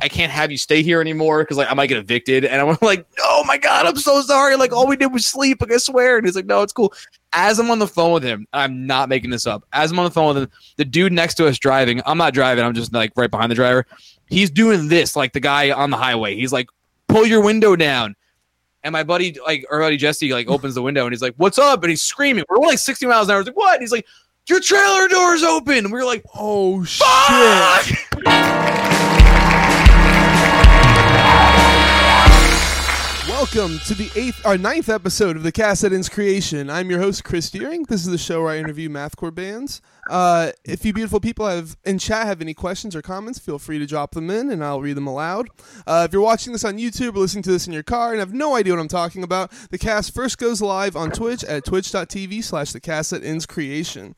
I can't have you stay here anymore because like I might get evicted. And I'm like, oh my god, I'm so sorry. Like all we did was sleep. Like I swear. And he's like, no, it's cool. As I'm on the phone with him, I'm not making this up. As I'm on the phone with him, the dude next to us driving. I'm not driving. I'm just like right behind the driver. He's doing this like the guy on the highway. He's like, pull your window down. And my buddy, like our buddy Jesse, like opens the window and he's like, "What's up?" And he's screaming. We're only like 60 miles an hour. He's like, "What?" And he's like, "Your trailer door's open." And we were like, Oh "Fuck!" shit! Welcome to the eighth or ninth episode of the Ends Creation. I'm your host Chris Deering. This is the show where I interview mathcore bands. Uh, if you beautiful people have in chat have any questions or comments, feel free to drop them in and I'll read them aloud. Uh, if you're watching this on YouTube or listening to this in your car and have no idea what I'm talking about, the cast first goes live on Twitch at twitch.tv slash the cast that ends creation.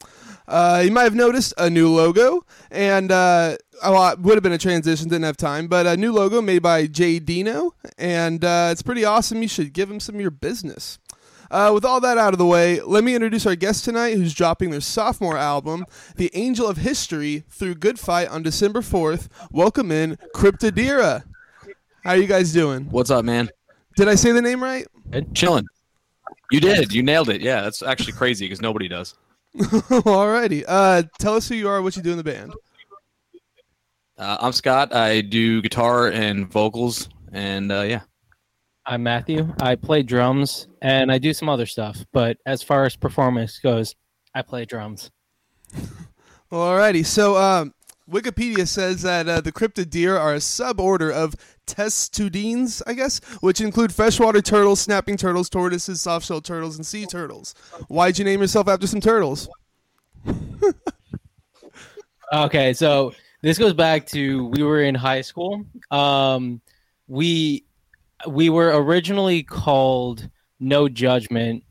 Uh, you might have noticed a new logo, and uh, well, would have been a transition, didn't have time, but a new logo made by Jay Dino, and uh, it's pretty awesome. You should give him some of your business. Uh, with all that out of the way, let me introduce our guest tonight, who's dropping their sophomore album, The Angel of History, through Good Fight on December 4th. Welcome in, Cryptodira. How are you guys doing? What's up, man? Did I say the name right? Chilling. You did. You nailed it. Yeah, that's actually crazy because nobody does. Alrighty. Uh, tell us who you are, what you do in the band. Uh, I'm Scott. I do guitar and vocals, and uh, yeah. I'm Matthew. I play drums and I do some other stuff, but as far as performance goes, I play drums. Alrighty, so um, Wikipedia says that uh, the Cryptodira are a suborder of testudines, I guess, which include freshwater turtles, snapping turtles, tortoises, softshell turtles, and sea turtles. Why'd you name yourself after some turtles? Okay, so this goes back to we were in high school. Um, we we were originally called No Judgment,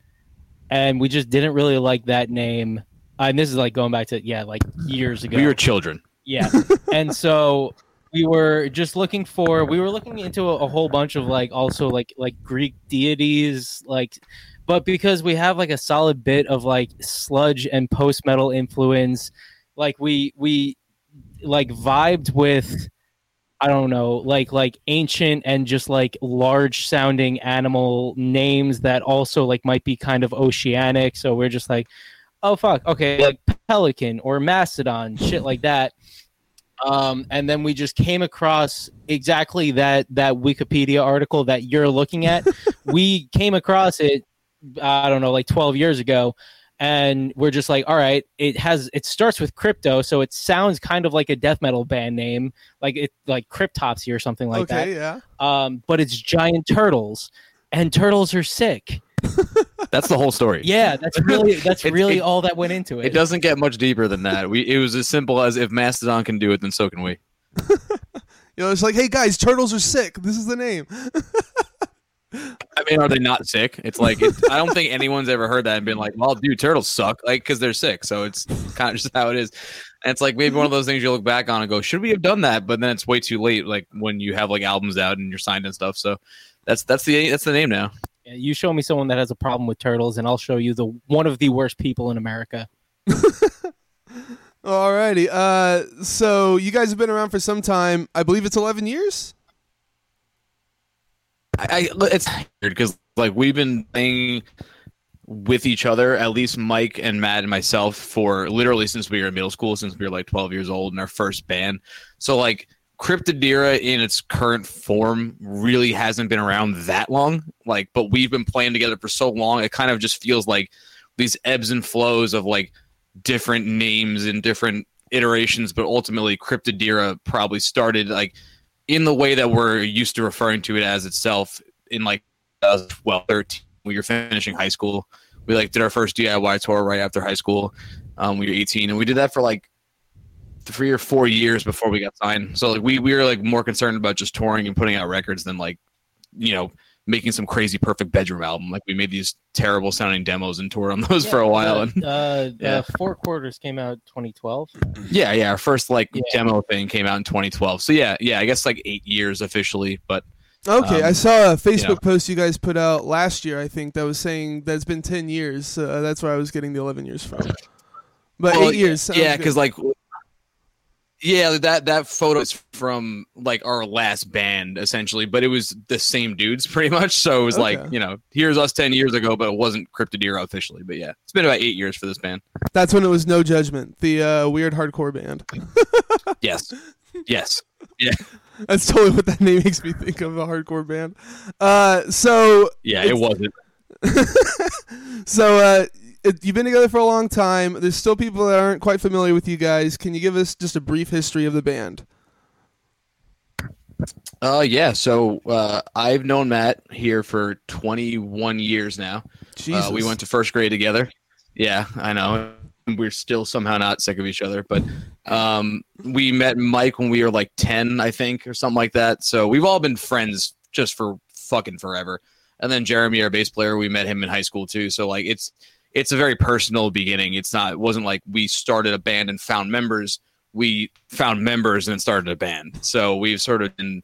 and we just didn't really like that name. And this is like going back to yeah, like years ago. We were children. Yeah. and so we were just looking for we were looking into a, a whole bunch of like also like like Greek deities like but because we have like a solid bit of like sludge and post metal influence like we we like vibed with I don't know, like like ancient and just like large sounding animal names that also like might be kind of oceanic. So we're just like, oh fuck, okay, like pelican or mastodon, shit like that. Um, and then we just came across exactly that that Wikipedia article that you're looking at. we came across it, I don't know, like 12 years ago, and we're just like, all right, it has it starts with crypto, so it sounds kind of like a death metal band name, like it like Cryptopsy or something like that yeah. um, but it's giant turtles, and turtles are sick. That's the whole story. Yeah, that's really that's It- really it- all that went into it. It doesn't get much deeper than that. We it was as simple as if Mastodon can do it, then so can we. You know, it's like, hey guys, turtles are sick. This is the name. I mean, are they not sick? It's like it, I don't think anyone's ever heard that and been like, "Well, dude, turtles suck," like because they're sick. So it's kind of just how it is. And it's like maybe one of those things you look back on and go, "Should we have done that?" But then it's way too late. Like when you have like albums out and you're signed and stuff. So that's that's the that's the name now. Yeah, you show me someone that has a problem with turtles, and I'll show you the one of the worst people in America. Alrighty. Uh, so you guys have been around for some time. I believe it's 11 years. I, it's weird because like we've been playing with each other, at least Mike and Matt and myself, for literally since we were in middle school, since we were like 12 years old in our first band. So like Cryptodira in its current form really hasn't been around that long. Like, but we've been playing together for so long, it kind of just feels like these ebbs and flows of like different names and different iterations, but ultimately Cryptodira probably started like in the way that we're used to referring to it as itself in like 2012 13 we were finishing high school we like did our first diy tour right after high school um, we were 18 and we did that for like three or four years before we got signed. So like we, we were like more concerned about just touring and putting out records than like you know making some crazy perfect bedroom album like we made these terrible sounding demos and toured on those for a while Uh, and uh, Yeah. uh, Four Quarters came out 2012. yeah yeah our first like Yeah. demo thing came out in 2012 so yeah yeah i guess like eight years officially but Okay, Um, I saw a Facebook know. post you guys put out last year. I think that was saying that it's been 10 years. So uh, that's where I was getting the 11 years from. But Well, eight years. yeah because like Yeah, that that photo is from like our last band essentially, but it was the same dudes pretty much. So it was Okay. like you know, here's us ten years ago, but it wasn't Cryptodira officially. But yeah, it's been about eight years for this band. That's when it was No Judgment, the uh, weird hardcore band. Yes, yes. Yeah. That's totally what that name makes me think of a hardcore band. Uh, so Yeah, it wasn't. so uh, it, you've been together for a long time. There's still people that aren't quite familiar with you guys. Can you give us just a brief history of the band? Uh, yeah. So uh, I've known Matt here for 21 years now. Uh, we went to first grade together. Yeah, I know. We're still somehow not sick of each other, but um, we met Mike when we were like 10, I think, or something like that. So we've all been friends just for fucking forever. And then Jeremy, our bass player, we met him in high school too. So like it's it's a very personal beginning. It's not it wasn't like we started a band and found members. We found members and started a band. So we've sort of been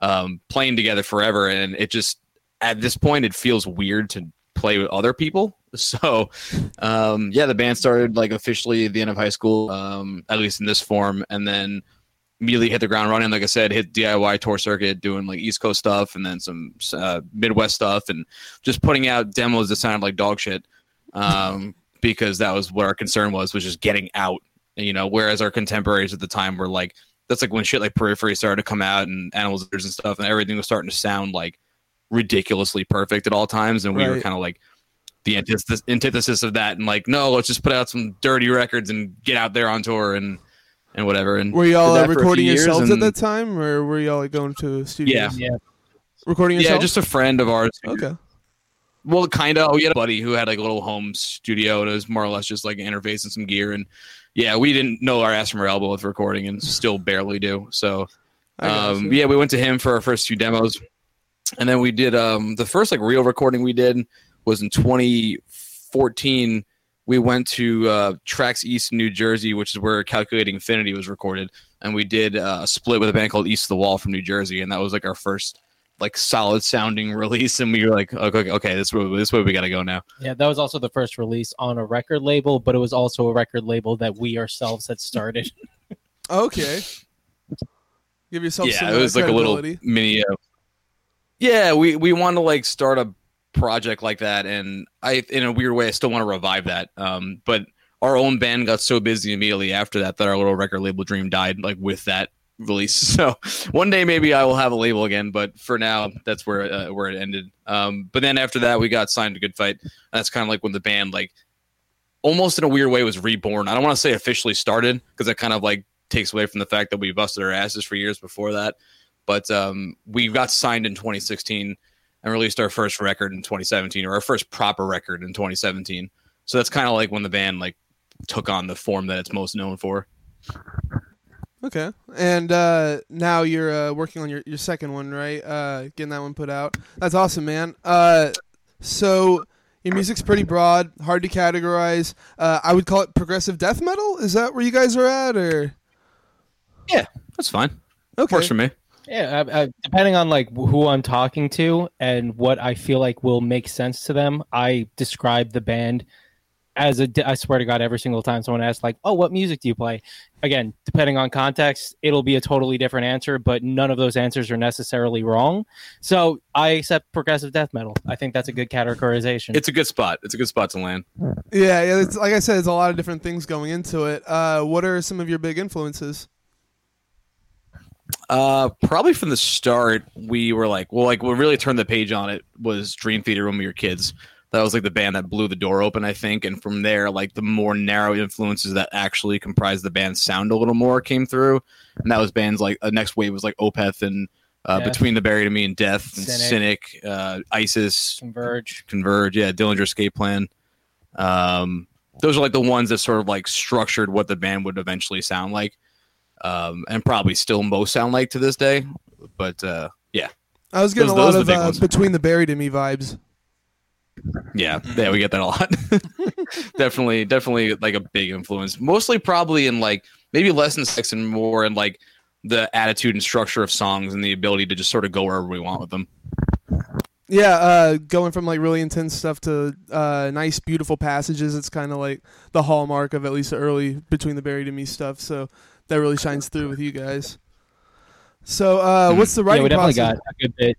um, playing together forever, and it just at this point it feels weird to play with other people. So um, yeah, the band started like officially at the end of high school, um, at least in this form, and then immediately hit the ground running. Like I said, hit DIY tour circuit, doing like East Coast stuff, and then some uh, Midwest stuff, and just putting out demos that sounded like dog shit. Um, because that was what our concern was, was just getting out. You know, whereas our contemporaries at the time were like, that's like when shit like Periphery started to come out and Animals and stuff, and everything was starting to sound like ridiculously perfect at all times, and we were kind of like the antithesis, antithesis of that, and like, no, let's just put out some dirty records and get out there on tour and and whatever. And were y'all uh, that for a recording few years, yourselves at and- that time, or were y'all like, going to studios? Yeah. Yeah. recording Yeah, just a friend of ours. okay. Well, kind of. We had a buddy who had like a little home studio, and it was more or less just like an interface and some gear. And yeah, we didn't know our ass from our elbow with recording, and still barely do. So um, yeah, we went to him for our first few demos, and then we did um, the first like real recording we did was in 2014. We went to uh, Trax East, New Jersey, which is where Calculating Infinity was recorded, and we did uh, a split with a band called East of the Wall from New Jersey, and that was like our first like solid sounding release. And we were like, okay, okay, this way, this way we got to go now. Yeah, that was also the first release on a record label, but it was also a record label that we ourselves had started. Okay. Give yourself some yeah, it uh, was like a little mini. Uh, yeah, we we want to like start a project like that, and I, in a weird way, I still want to revive that. Um, but our own band got so busy immediately after that that our little record label dream died, like with that release. So one day maybe I will have a label again, but for now that's where uh, where it ended. Um, but then after that we got signed to Good Fight. That's kind of like when the band like almost in a weird way was reborn. I don't want to say officially started because that kind of like takes away from the fact that we busted our asses for years before that. But um, we got signed in 2016 and released our first record in 2017, or our first proper record in 2017. So that's kind of like when the band like took on the form that it's most known for. Okay. And uh, now you're uh, working on your, your second one, right? Uh, getting that one put out. That's awesome, man. Uh, so your music's pretty broad, hard to categorize. Uh, I would call it progressive death metal. Is that where you guys are at, or Yeah, That's fine. okay? Works for me. Yeah, I, I, depending on like who I'm talking to and what I feel like will make sense to them, I describe the band as a. I swear to God, every single time someone asks, like, "Oh, what music do you play?" Again, depending on context, it'll be a totally different answer, but none of those answers are necessarily wrong. So I accept progressive death metal. I think that's a good categorization. It's a good spot. It's a good spot to land. Yeah, yeah. It's, like I said, it's a lot of different things going into it. Uh, what are some of your big influences? Uh, probably from the start, we were like, well, like what really turned the page on it was Dream Theater when we were kids. That was like the band that blew the door open, I think. And from there, like the more narrow influences that actually comprised the band's sound a little more came through. And that was bands like uh, next wave was like Opeth and uh, Death. Between the Buried and Me and Death and Cynic. Cynic, uh, ISIS, Converge. Converge, yeah, Dillinger Escape Plan. Um, those are like the ones that sort of like structured what the band would eventually sound like, um, and probably still most sound like to this day. But uh, yeah, I was getting Those- a lot of the uh, between the buried and me vibes. Yeah, yeah, we get that a lot. definitely, definitely like a big influence. Mostly, probably in like maybe less in sex and more in like the attitude and structure of songs and the ability to just sort of go wherever we want with them. Yeah, uh, going from like really intense stuff to uh, nice, beautiful passages. It's kind of like the hallmark of at least the early between the buried and me stuff. So that really shines through with you guys. So, uh, what's the yeah, writing we definitely process? got a good bit.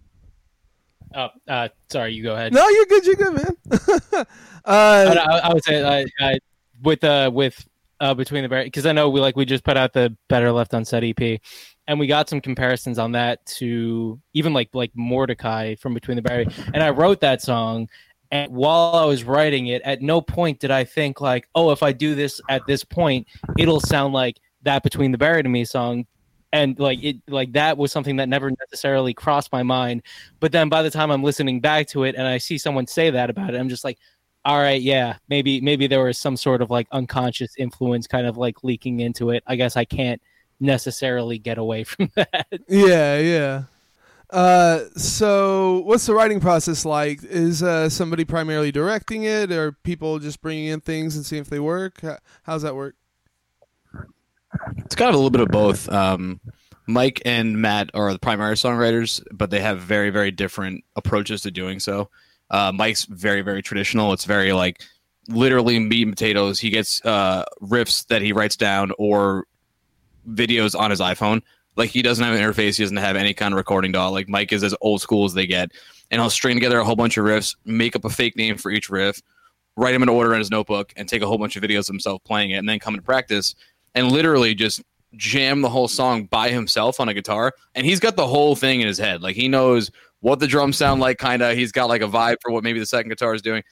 Oh, uh, sorry, you go ahead. No, you're good. You're good, man. Uh, I, I would say uh, uh, with uh, with uh, between the buried because I know we like we just put out the Better Left Unsaid EP, and we got some comparisons on that to even like like Mordecai from Between the Buried, and I wrote that song. And while I was writing it, at no point did I think like, oh, if I do this at this point, it'll sound like that Between the Buried and Me song. And like it, like that was something that never necessarily crossed my mind. But then by the time I'm listening back to it and I see someone say that about it, I'm just like, all right, yeah, maybe maybe there was some sort of like unconscious influence kind of like leaking into it. I guess I can't necessarily get away from that. yeah, yeah. Uh, so what's the writing process like? Is uh, somebody primarily directing it, or people just bringing in things and seeing if they work? How- How's that work? It's kind of a little bit of both. Um, Mike and Matt are the primary songwriters, but they have very, very different approaches to doing so. Uh, Mike's very, very traditional. It's very like literally meat and potatoes. He gets uh, riffs that he writes down or videos on his iPhone. Like he doesn't have an interface. He doesn't have any kind of recording DAW. Like Mike is as old school as they get, and he'll string together a whole bunch of riffs, make up a fake name for each riff, write them in order in his notebook, and take a whole bunch of videos of himself playing it, and then come to practice and literally just jam the whole song by himself on a guitar. And he's got the whole thing in his head. Like he knows what the drums sound like, kind of. He's got like a vibe for what maybe the second guitar is doing.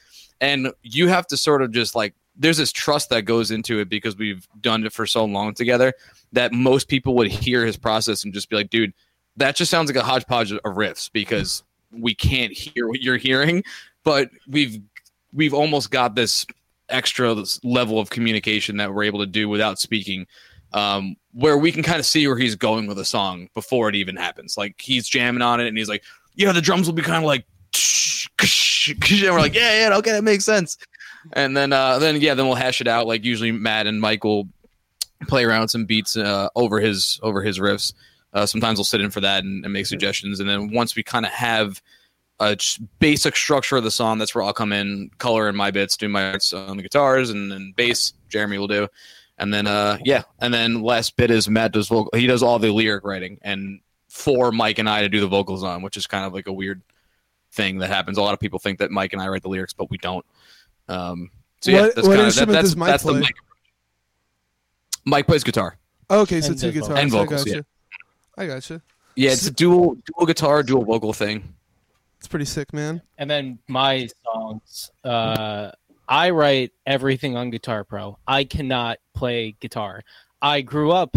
And you have to sort of just like, there's this trust that goes into it because we've done it for so long together that most people would hear his process and just be like, dude, that just sounds like a hodgepodge of riffs because we can't hear what you're hearing. But we've we've almost got this extra level of communication that we're able to do without speaking um, where we can kind of see where he's going with a song before it even happens. Like he's jamming on it and he's like yeah the drums will be kind of like and we're like yeah yeah okay that makes sense. And then uh then yeah then we'll hash it out. Like usually matt and mike will play around some beats uh, over his over his riffs. Uh, sometimes we'll sit in for that and, and make suggestions. And then once we kind of have a j- basic structure of the song. That's where I'll come in, color in my bits, do my bits on the guitars, and then bass. Jeremy will do, and then uh yeah, and then last bit is Matt does vocal. He does all the lyric writing, and for Mike and I to do the vocals on, which is kind of like a weird thing that happens. A lot of people think that Mike and I write the lyrics, but we don't. Um, so yeah, What- that's what kind of that, instrument that's Mike that's the? Mike. Mike plays guitar. Okay, so And two guitars. And vocals, I yeah. gotcha. I gotcha. Yeah, it's a dual dual guitar, dual vocal thing. It's pretty sick, man. And then my songs, uh, I write everything on Guitar Pro. I cannot play guitar. I grew up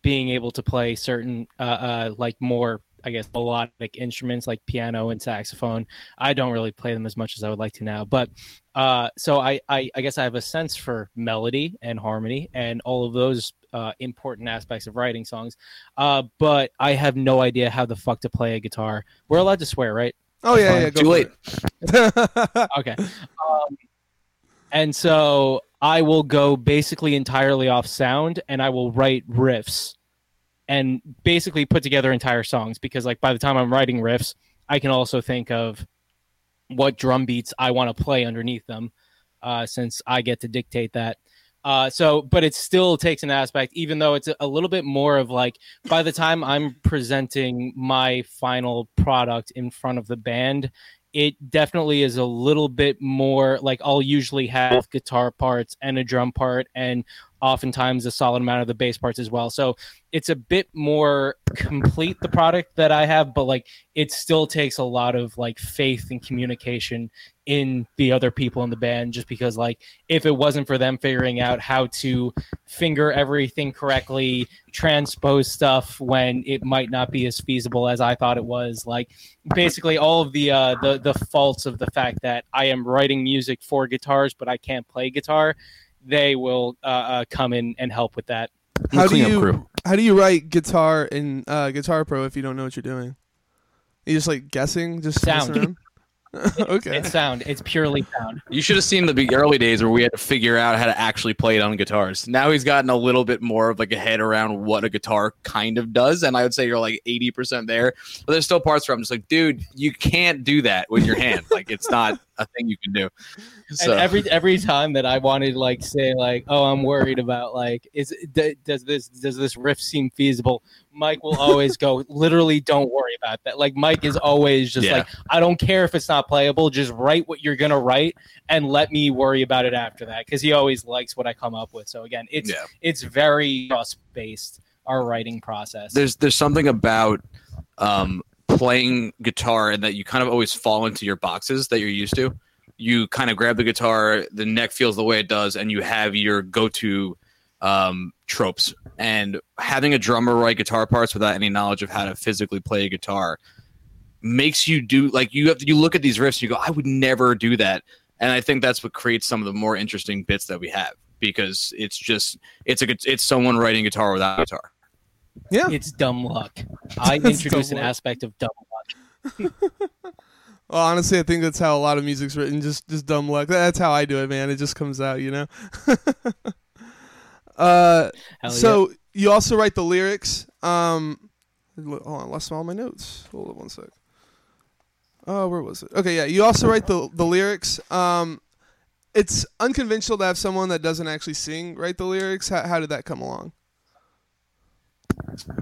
being able to play certain, uh, uh, like more, I guess, melodic instruments like piano and saxophone. I don't really play them as much as I would like to now, but uh, so I, I, I guess I have a sense for melody and harmony and all of those uh, important aspects of writing songs. Uh, but I have no idea how the fuck to play a guitar. We're allowed to swear, right? Oh yeah, fine. yeah. Go Too for late. it. okay. Um, and so I will go basically entirely off sound and I will write riffs and basically put together entire songs because like by the time I'm writing riffs, I can also think of what drum beats I want to play underneath them uh, since I get to dictate that. Uh, so, but it still takes an aspect, even though it's a, little bit more of like by the time I'm presenting my final product in front of the band, it definitely is a little bit more like I'll usually have guitar parts and a drum part and oftentimes a solid amount of the bass parts as well. So it's a bit more complete the product that I have, but like it still takes a lot of like faith and communication in the other people in the band just because like if it wasn't for them figuring out how to finger everything correctly, transpose stuff when it might not be as feasible as I thought it was, like basically all of the uh the the faults of the fact that I am writing music for guitars but I can't play guitar, they will uh, uh come in and help with that. How do you crew. how do you write guitar in uh, Guitar Pro if you don't know what you're doing? You just like guessing, just Sound. Messing around? okay. It's sound. It's purely sound. You should have seen the early days where we had to figure out how to actually play it on guitars. Now he's gotten a little bit more of like a head around what a guitar kind of does, and I would say you're like eighty percent there. But there's still parts where I'm just like, dude, you can't do that with your hand. like it's not a thing you can do. So And every every time that I wanted to like say like, oh, I'm worried about like, is d- does this does this riff seem feasible? Mike will always go, literally, don't worry about that. Like Mike is always just Yeah. like, I don't care if it's not playable, just write what you're gonna write and let me worry about it after that because he always likes what I come up with. So again, it's yeah. it's very trust based our writing process. there's there's something about um, playing guitar and that you kind of always fall into your boxes that you're used to. You kind of grab the guitar, the neck feels the way it does, and you have your go-to um, tropes. And having a drummer write guitar parts without any knowledge of how to physically play a guitar makes you do like you have to, you look at these riffs and you go, I would never do that. And I think that's what creates some of the more interesting bits that we have because it's just it's a gu- it's someone writing guitar without guitar. Yeah. it's dumb luck. I It's introduce an luck. aspect of dumb luck. Well, honestly, I think that's how a lot of music's written. Just, just dumb luck. That's how I do it, man. It just comes out, you know. uh, Hell so you also write the lyrics. Um, hold on, I lost all my notes. Hold on one sec. Oh, where was it? Okay, yeah. You also write the the lyrics. Um, it's unconventional to have someone that doesn't actually sing write the lyrics. How, how did that come along?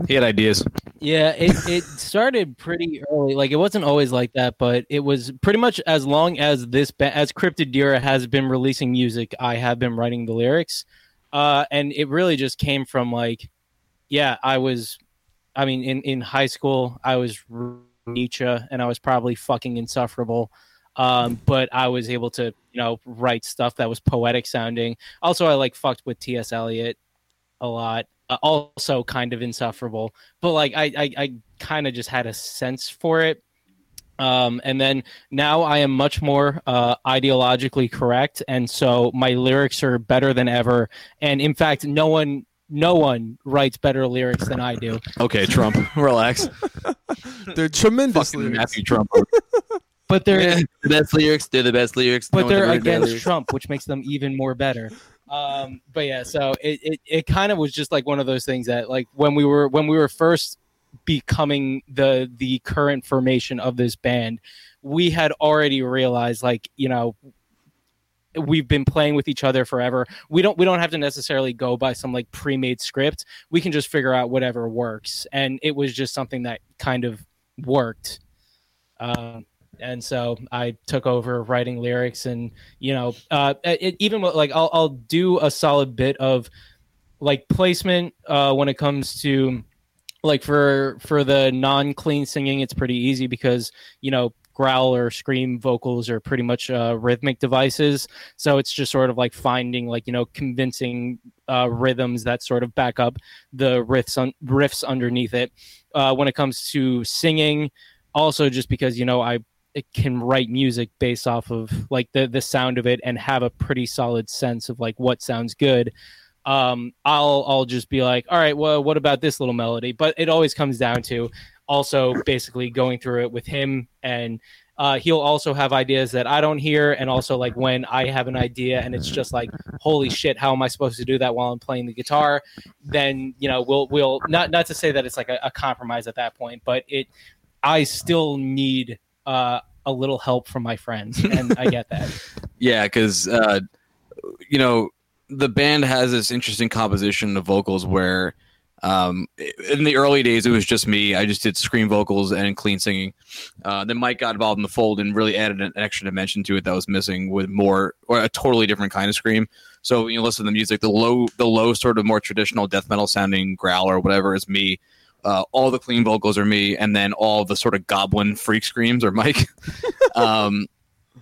He had ideas. Yeah, it, it started pretty early. Like it wasn't always like that, but it was pretty much as long as this ba- as Cryptodira has been releasing music, I have been writing the lyrics. Uh, and it really just came from like, yeah, I was, I mean, in in high school, I was Nietzsche, and I was probably fucking insufferable. Um, but I was able to, you know, write stuff that was poetic sounding. Also, I like fucked with T.S. Eliot a lot. Uh, also, kind of insufferable but like I I, I kind of just had a sense for it. Um, and then now I am much more uh, ideologically correct, and so my lyrics are better than ever. And in fact, no one no one writes better lyrics than I do. Okay, Trump, relax. They're tremendous Fucking lyrics. Matthew Trump. But they're Yeah, the best lyrics. They're the best lyrics. but No they're one's ever written against lyrics. Trump, which makes them even more better. Um, but yeah, so it, it, it kind of was just like one of those things that like when we were when we were first becoming the the current formation of this band, we had already realized like you know we've been playing with each other forever. We don't we don't have to necessarily go by some like pre-made script. We can just figure out whatever works, and it was just something that kind of worked. Um, and so I took over writing lyrics, and you know, uh, it, even like I'll I'll do a solid bit of like placement uh, when it comes to like for for the non-clean singing. It's pretty easy because you know growl or scream vocals are pretty much uh, rhythmic devices. So it's just sort of like finding like you know convincing uh, rhythms that sort of back up the riffs un- riffs underneath it. Uh, when it comes to singing, also just because you know I can write music based off of like the the sound of it and have a pretty solid sense of like what sounds good. Um, I'll I'll just be like, all right, well, what about this little melody? But it always comes down to also basically going through it with him and uh, he'll also have ideas that I don't hear, and also like when I have an idea and it's just like, holy shit, how am I supposed to do that while I'm playing the guitar? Then you know we'll we'll not not to say that it's like a, a compromise at that point, but it I still need uh, a little help from my friends, and I get that. Yeah, because uh, you know the band has this interesting composition of vocals where um, in the early days it was just me. I just did scream vocals and clean singing. Uh, then Mike got involved in the fold and really added an extra dimension to it that was missing with more or a totally different kind of scream. So you listen to the music, the low, the low sort of more traditional death metal sounding growl or whatever is me. Uh, all the clean vocals are me, and then all the sort of goblin freak screams are Mike. um,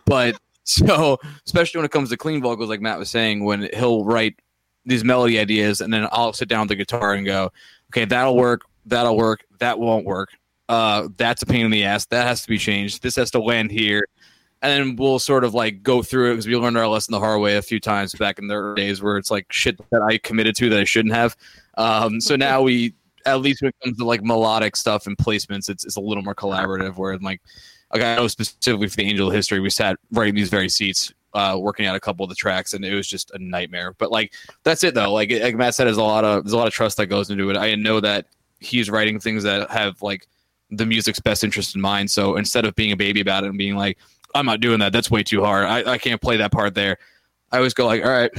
but so, especially when it comes to clean vocals, like Matt was saying, when he'll write these melody ideas, and then I'll sit down with the guitar and go, "Okay, that'll work. That'll work. That won't work. Uh, that's a pain in the ass. That has to be changed. This has to land here." And then we'll sort of like go through it because we learned our lesson the hard way a few times back in the early days where it's like shit that I committed to that I shouldn't have. Um, so now we, at least when it comes to like melodic stuff and placements, it's, it's a little more collaborative. Where I'm like like I know specifically for the Angel of History, we sat right in these very seats, uh, working out a couple of the tracks, and it was just a nightmare. But like that's it though. Like like Matt said, there's a lot of there's a lot of trust that goes into it. I know that he's writing things that have like the music's best interest in mind. So instead of being a baby about it and being like, I'm not doing that, that's way too hard. I, I can't play that part there. I always go like, all right,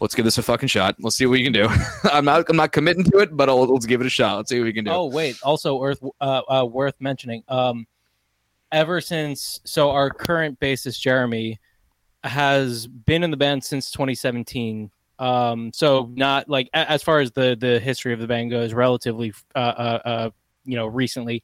let's give this a fucking shot. Let's see what we can do. I'm not I'm not committing to it, but I'll, let's give it a shot. Let's see what we can do. Oh wait, also worth uh, uh, worth mentioning. Um, ever since so our current bassist Jeremy has been in the band since 2017. Um, so not like as far as the the history of the band goes, relatively uh, uh, uh you know recently.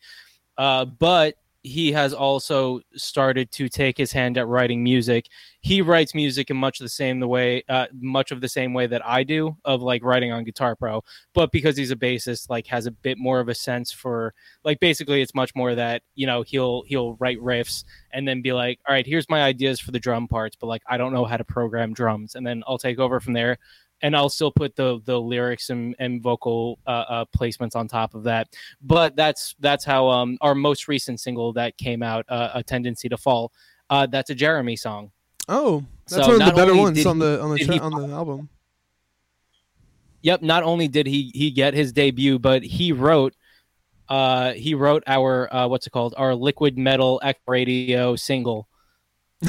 Uh, but he has also started to take his hand at writing music. He writes music in much the same the way, uh, much of the same way that I do, of like writing on Guitar Pro. But because he's a bassist, like has a bit more of a sense for like basically it's much more that you know he'll he'll write riffs and then be like, all right, here's my ideas for the drum parts, but like I don't know how to program drums, and then I'll take over from there and I'll still put the the lyrics and, and vocal uh, uh, placements on top of that. But that's that's how um, our most recent single that came out, uh, "A Tendency to Fall," uh, that's a Jeremy song. Oh, that's So one of the better ones on the on the tra- he- on the album. Yep. Not only did he he get his debut, but he wrote. Uh, he wrote our uh, what's it called? Our liquid metal X radio single.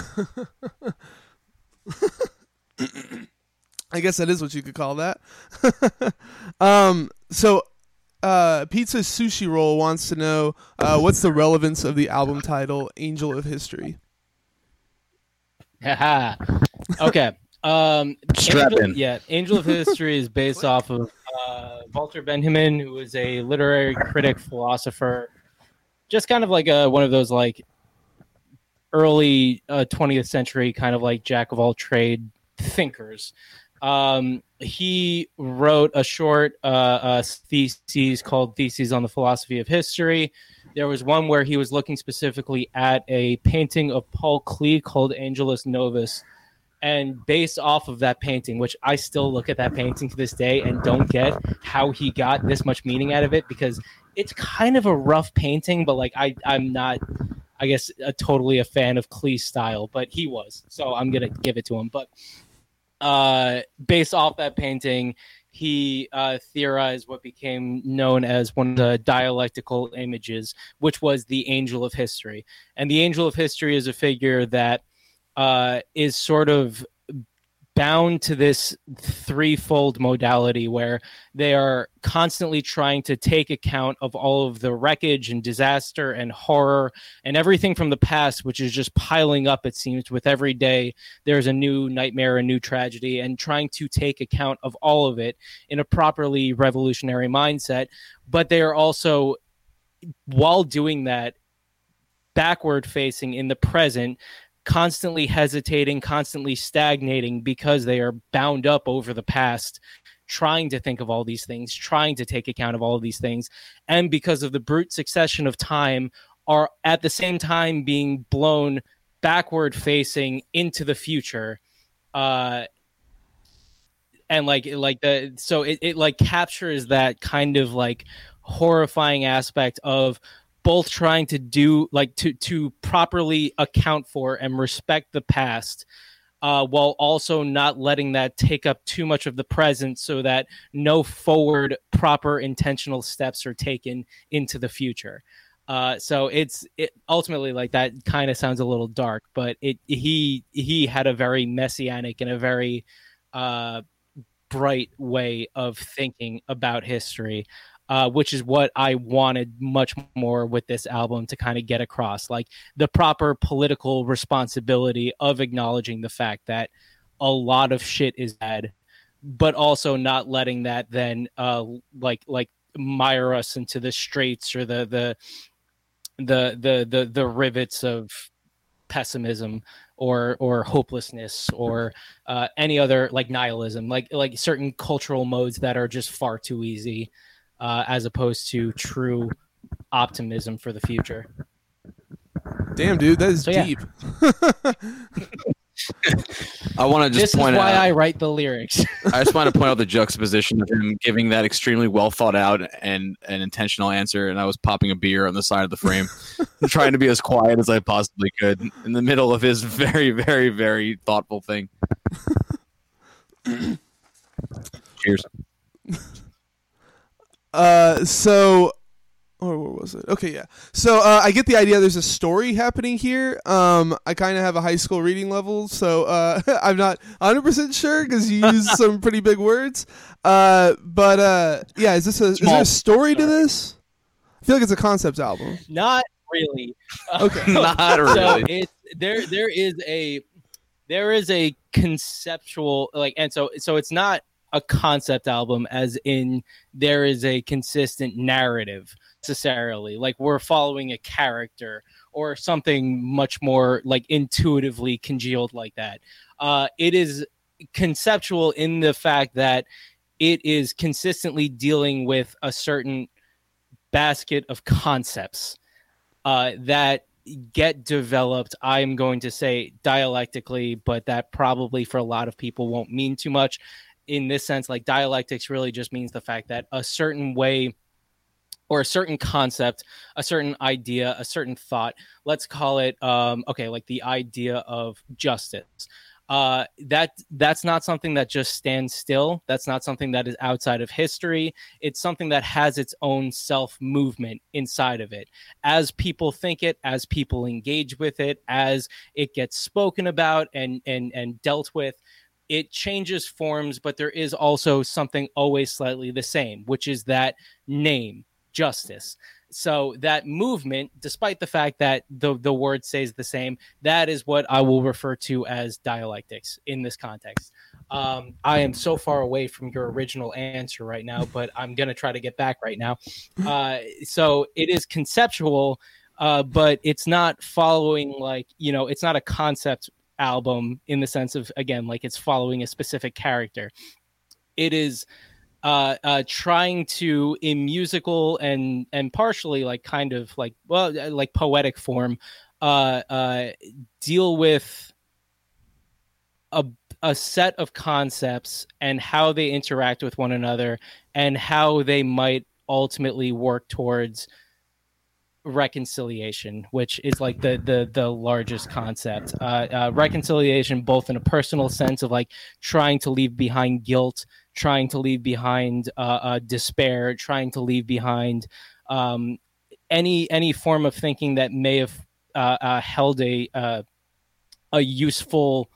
I guess that is what you could call that. um, so, uh, Pizza Sushi Roll wants to know uh, what's the relevance of the album title "Angel of History." Okay. Um, Angel. Yeah, Angel of History is based off of uh, Walter Benjamin, who was a literary critic, philosopher, just kind of like a, one of those like early uh, 20th century kind of like jack of all trade thinkers. Um, he wrote a short uh, uh, thesis called Theses on the Philosophy of History. There was one where he was looking specifically at a painting of Paul Klee called Angelus Novus. And based off of that painting, which I still look at that painting to this day and don't get how he got this much meaning out of it because it's kind of a rough painting, but like I, I'm not, I guess, a, totally a fan of Klee's style, but he was. So I'm going to give it to him. But uh, based off that painting, he uh, theorized what became known as one of the dialectical images, which was the angel of history. And the angel of history is a figure that uh, is sort of bound to this threefold modality where they are constantly trying to take account of all of the wreckage and disaster and horror and everything from the past, which is just piling up, it seems, with every day there's a new nightmare, a new tragedy, and trying to take account of all of it in a properly revolutionary mindset. But they are also, while doing that, backward facing in the present constantly hesitating, constantly stagnating because they are bound up over the past, trying to think of all these things, trying to take account of all of these things, and because of the brute succession of time, are at the same time being blown backward facing into the future. Uh, and like like the so it, it like captures that kind of like horrifying aspect of both trying to do like to to properly account for and respect the past uh, while also not letting that take up too much of the present so that no forward proper intentional steps are taken into the future. Uh, so it's it ultimately like that kind of sounds a little dark but it he he had a very messianic and a very uh, bright way of thinking about history uh, which is what I wanted much more with this album to kind of get across, like the proper political responsibility of acknowledging the fact that a lot of shit is bad, but also not letting that then uh, like like mire us into the straits or the the the the the, the rivets of pessimism or or hopelessness or uh, any other like nihilism, like like certain cultural modes that are just far too easy uh, as opposed to true optimism for the future. Damn, dude, that is So, yeah. deep. I want to this just point is why out. I write the lyrics. I just want to point out the juxtaposition of him giving that extremely well thought out and an intentional answer, and I was popping a beer on the side of the frame, trying to be as quiet as I possibly could in the middle of his very, very, very thoughtful thing. Cheers. Uh, so, or where was it? Okay, yeah. So uh, I get the idea. There's a story happening here. Um, I kind of have a high school reading level, so uh, I'm not 100 percent sure because you use some pretty big words. Uh, but uh, yeah, is this a is there a story to this? I feel like it's a concept album. Not really. Okay. Not So really. it's there. There is a there is a conceptual like, and so so it's not a concept album, as in there is a consistent narrative necessarily. Like we're following a character or something much more like intuitively congealed like that. Uh, it is conceptual in the fact that it is consistently dealing with a certain basket of concepts uh, that get developed i'm going to say dialectically but that probably for a lot of people won't mean too much in this sense like dialectics really just means the fact that a certain way or a certain concept a certain idea a certain thought let's call it um, okay like the idea of justice. Uh, that that's not something that just stands still. That's not something that is outside of history. It's something that has its own self movement inside of it. As people think it as people engage with it as it gets spoken about and and and dealt with it changes forms but there is also something always slightly the same which is that name justice. So that movement despite the fact that the the word stays the same that is what i will refer to as dialectics in this context. Um, i am so far away from your original answer right now but i'm going to try to get back right now. Uh, so it is conceptual uh, but it's not following like you know it's not a concept album in the sense of again like it's following a specific character. It is uh, uh, trying to in musical and and partially like kind of like well uh, like poetic form uh, uh, deal with a a set of concepts and how they interact with one another and how they might ultimately work towards reconciliation which is like the the the largest concept. Uh, uh reconciliation both in a personal sense of like trying to leave behind guilt trying to leave behind uh, uh despair trying to leave behind um any any form of thinking that may have uh, uh held a a useful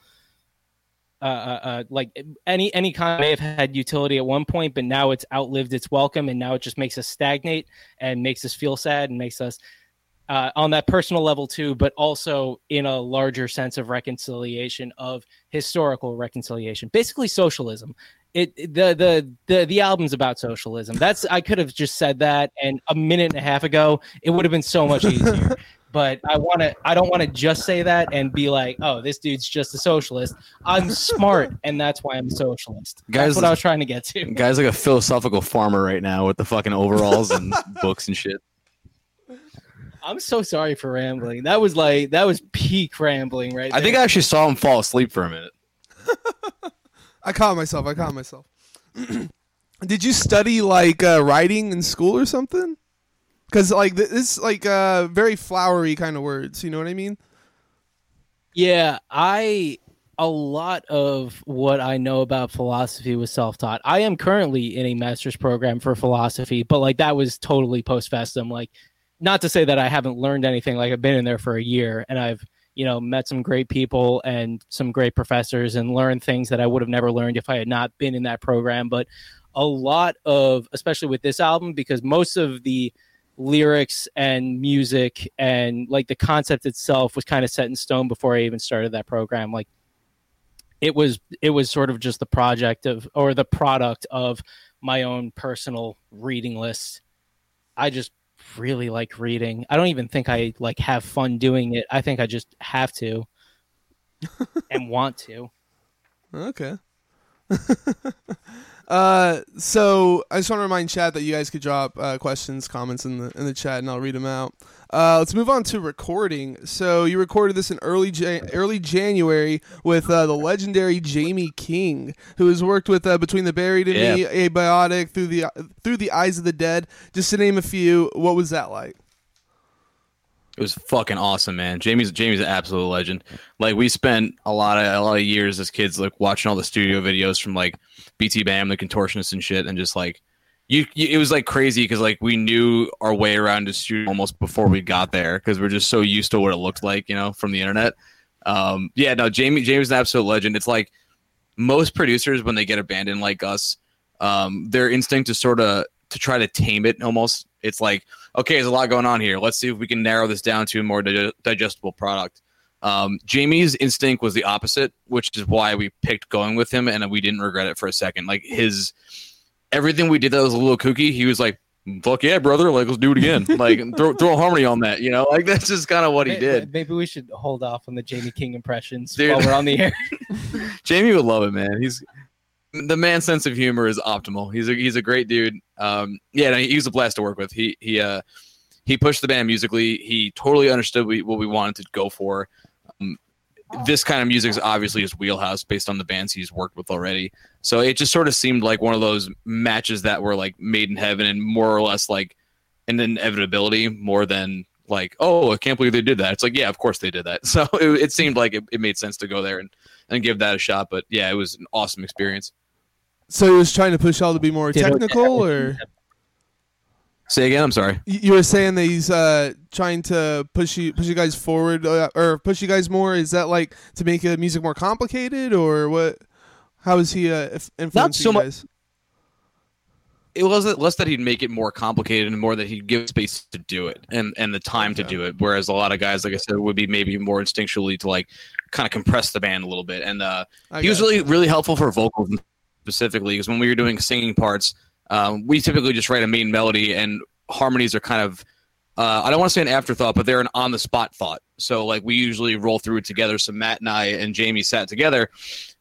uh, uh, uh, like any any kind may have had utility at one point, but now it's outlived its welcome, and now it just makes us stagnate and makes us feel sad and makes us uh, on that personal level too, but also in a larger sense of reconciliation of historical reconciliation, basically socialism. It the the the the album's about socialism. That's I could have just said that, and a minute and a half ago, it would have been so much easier. But I want to I don't want to just say that and be like, "Oh, this dude's just a socialist." I'm smart and that's why I'm a socialist. Guys- that's what I was trying to get to. Guy's like a philosophical farmer right now with the fucking overalls and books and shit. I'm so sorry for rambling. That was like that was peak rambling right I think I actually saw him fall asleep for a minute. I caught myself. I caught myself. Did you study like uh, writing in school or something? Because like th- this like uh, very flowery kind of words. You know what I mean? Yeah, I a lot of what I know about philosophy was self-taught. I am currently in a master's program for philosophy, but like that was totally post festum. Like, not to say that I haven't learned anything. Like I've been in there for a year and I've you know met some great people and some great professors and learned things that I would have never learned if I had not been in that program. But a lot of, especially with this album, because most of the lyrics and music and like the concept itself was kind of set in stone before I even started that program. Like it was it was sort of just the project of or the product of my own personal reading list. I just really like reading. I don't even think I like have fun doing it. I think I just have to and want to. Okay. Uh, so I just want to remind chat that you guys could drop uh, questions, comments in the in the chat, and I'll read them out. Uh, let's move on to recording. So you recorded this in early Jan- early January with uh, the legendary Jamie King, who has worked with uh, Between the Buried and Me, Abiotic, through the through the Eyes of the Dead. Just to name a few, what was that like? It was fucking awesome, man. Jamie's Jamie's an absolute legend. Like we spent a lot of a lot of years as kids, like watching all the studio videos from like BTBAM, the contortionists and shit, and just like you, you it was like crazy because like we knew our way around the studio almost before we got there because we're just so used to what it looked like, you know, from the internet. Um, yeah, no, Jamie Jamie's an absolute legend. It's like most producers when they get abandoned like us, um, their instinct is sort of to try to tame it almost. It's like okay, there's a lot going on here. Let's see if we can narrow this down to a more dig- digestible product. Um, Jamie's instinct was the opposite, which is why we picked going with him, and we didn't regret it for a second. Like his everything we did that was a little kooky. He was like, "Fuck yeah, brother! Like let's do it again. like throw throw a harmony on that." You know, like that's just kind of what he Maybe, did. maybe we should hold off on the Jamie King impressions Dude. while we're on the air. Jamie would love it, man. He's the man's sense of humor is optimal. He's a he's a great dude. Um, yeah, no, he was a blast to work with. He he uh he pushed the band musically. He totally understood we, what we wanted to go for. Um, this kind of music is obviously his wheelhouse based on the bands he's worked with already. So it just sort of seemed like one of those matches that were like made in heaven and more or less like an inevitability more than like, oh, I can't believe they did that. It's like, yeah, of course they did that. So it, it seemed like it, it made sense to go there and, and give that a shot. But yeah, it was an awesome experience. So he was trying to push y'all to be more technical, or Say again. I'm sorry. you you were saying that he's uh, trying to push you push you guys forward uh, or push you guys more. Is that like to make the music more complicated, or what? How is he uh, if- influencing so you mu- guys? It wasn't less that he'd make it more complicated and more that he'd give space to do it and and the time to do it whereas a lot of guys like i said would be maybe more instinctually to like kind of compress the band a little bit and uh he was really really helpful for vocals specifically because when we were doing singing parts um, we typically just write a main melody and harmonies are kind of uh, I don't want to say an afterthought, but they're an on the spot thought. So like we usually roll through it together. So Matt and I and Jamie sat together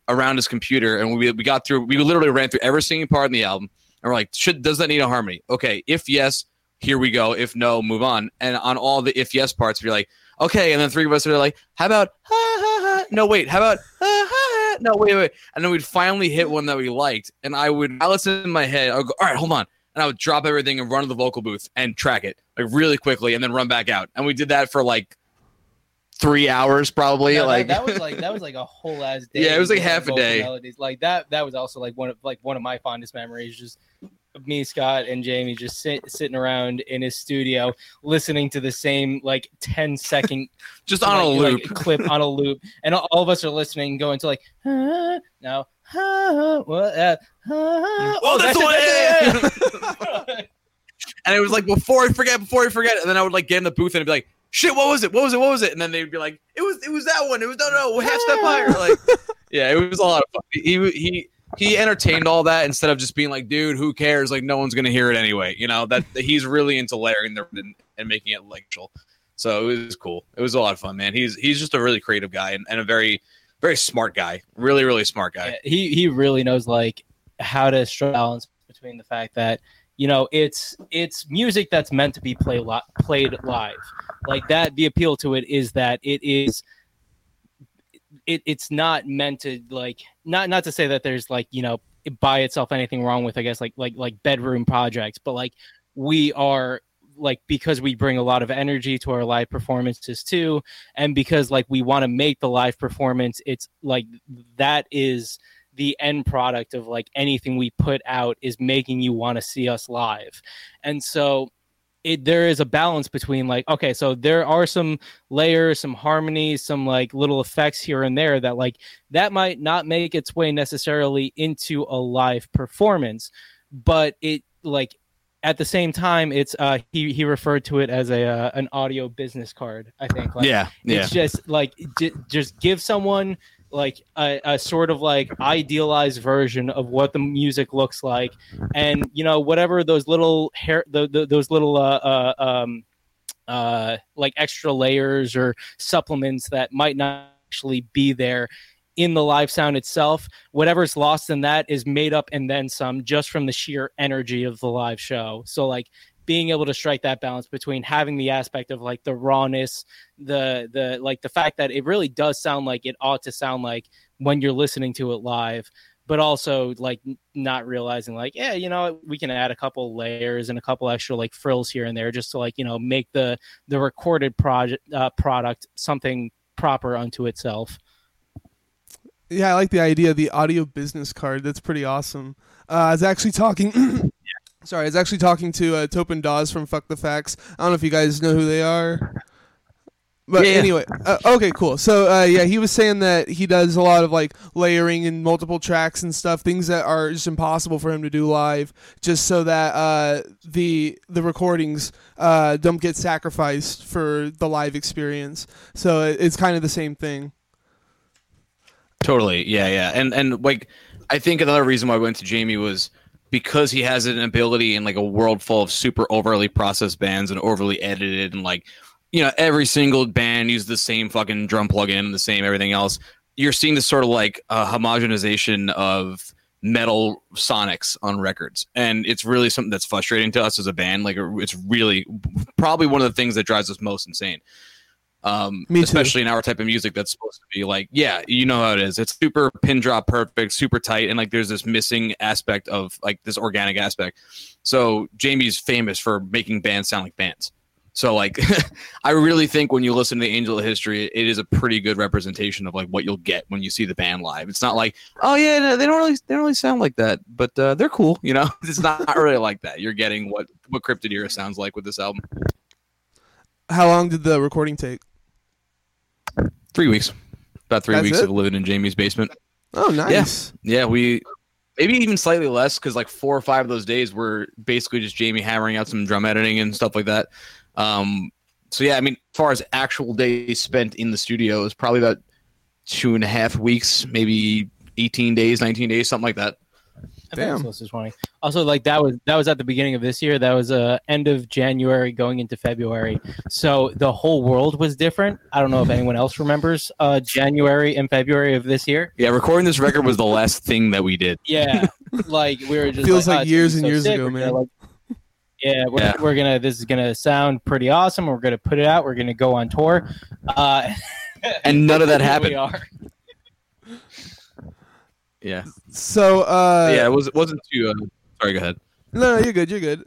around his computer and we we got through. We literally ran through every singing part in the album and we're like, should does that need a harmony? Okay, if yes, here we go. If no, move on. And on all the if yes parts, we're like, okay. And then three of us are like, how about ha ha ha? No, wait. How about ha ha ha? No, wait, wait. And then we'd finally hit one that we liked, and I would I listen in my head. I would go, all right, hold on. And I would drop everything and run to the vocal booth and track it like really quickly, and then run back out. And we did that for like three hours, probably. No, like that, was like that was like a whole ass day. Yeah, it was like half a day. Melodies. Like that that was also like one of like one of my fondest memories. Just me, Scott, and Jamie just sit, sitting around in his studio listening to the same like 10 second just on a loop. like, clip on a loop, and all, of us are listening, going to like ah, now. Ah, what, uh, ah, Oh, that's the it, one! that's it. and it was like before I forget, before I forget, and then I would like get in the booth and be like, "Shit, what was it? What was it? What was it?" And then they'd be like, "It was, it was that one. It was no, no, half step higher." Like, yeah, it was a lot of fun. He he he entertained all that instead of just being like, "Dude, who cares? Like, no one's gonna hear it anyway." You know that that he's really into layering the and, and making it like So it was cool. It was a lot of fun, man. He's he's just a really creative guy and, and a very very smart guy. Really, really smart guy. Yeah, he he really knows like how to strike balance between the fact that you know it's it's music that's meant to be play li- played live like that the appeal to it is that it is it, it's not meant to like not not to say that there's like you know by itself anything wrong with i guess like like like bedroom projects but like we are like because we bring a lot of energy to our live performances too and because like we want to make the live performance it's like that is the end product of like anything we put out is making you want to see us live. And so it there is a balance between like okay so there are some layers some harmonies some like little effects here and there that like that might not make its way necessarily into a live performance but it like at the same time it's uh he he referred to it as a uh, an audio business card i think like yeah, yeah. it's just like j- just give someone like a, a sort of like idealized version of what the music looks like and you know whatever those little hair the, the, those little uh, uh um uh like extra layers or supplements that might not actually be there in the live sound itself. Whatever's lost in that is made up and then some just from the sheer energy of the live show. So like being able to strike that balance between having the aspect of like the rawness, the the like the fact that it really does sound like it ought to sound like when you're listening to it live, but also like not realizing like yeah you know we can add a couple layers and a couple extra like frills here and there just to like you know make the the recorded project uh, product something proper unto itself Yeah, I like the idea of the audio business card. That's pretty awesome. Uh, I was actually talking. Sorry, I was actually talking to uh, Topon Das from Fuck the Facts. I don't know if you guys know who they are. But Yeah, anyway, uh, okay, cool. So uh, yeah, he was saying that he does a lot of like layering and multiple tracks and stuff, things that are just impossible for him to do live, just so that uh, the the recordings uh, don't get sacrificed for the live experience. So it, it's kind of the same thing. Totally. Yeah, yeah. And and like I think another reason why I went to Jamie was because he has an ability in like a world full of super overly processed bands and overly edited and like you know every single band uses the same fucking drum plugin and the same everything else. You're seeing this sort of like a homogenization of metal sonics on records and it's really something that's frustrating to us as a band like it's really probably one of the things that drives us most insane um Me too. especially in our type of music that's supposed to be like yeah you know how it is. It's super pin drop perfect super tight and like there's this missing aspect of like this organic aspect. So jamie's famous for making bands sound like bands. So like i really think when you listen to the angel of history it is a pretty good representation of like what you'll get when you see the band live. It's not like oh yeah no, they don't really they don't really sound like that but uh, they're cool you know? It's not really like that. You're getting what what Cryptodira sounds like with this album. How long did the recording take? Three weeks about three That's weeks it? of living in jamie's basement Oh, nice. Yeah, we maybe even slightly less because like four or five of those days were basically just Jamie hammering out some drum editing and stuff like that. Um, so yeah, I mean, as far as actual days spent in the studio, it was probably about two and a half weeks, maybe eighteen days, nineteen days, something like that. I think it was Damn. close to 20. Also, like that was that was at the beginning of this year. That was uh end of January going into February. So the whole world was different. I don't know if anyone else remembers uh January and February of this year. Yeah, recording this record was the last thing that we did. Yeah, like we were just Feels like, like "Oh, years and be years sick. ago, We're man. like- yeah, we're, Yeah. we're gonna. This is gonna sound pretty awesome. We're gonna put it out. We're gonna go on tour. Uh, And none of that here happened. Yeah, So, uh, yeah, it was it wasn't too. Uh, sorry, go ahead. no, no, you're good. You're good.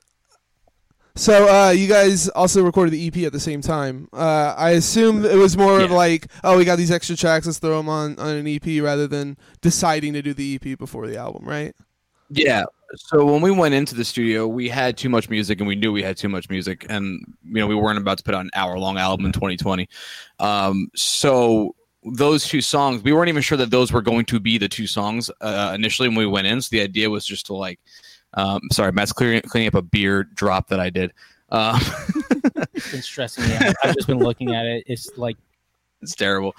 So, uh, you guys also recorded the EP at the same time. Uh, I assume it was more of like, oh, we got these extra tracks, let's throw them on, on an EP rather than deciding to do the EP before the album, right? Yeah. So when we went into the studio, we had too much music, and we knew we had too much music, and you know we weren't about to put out an hour-long album in 2020. Um, so those two songs, we weren't even sure that those were going to be the two songs uh, initially when we went in. So the idea was just to like, um, sorry, Matt's clearing cleaning up a beer drop that I did. Um, It's been stressing me out. I've just been looking at it. It's like it's terrible.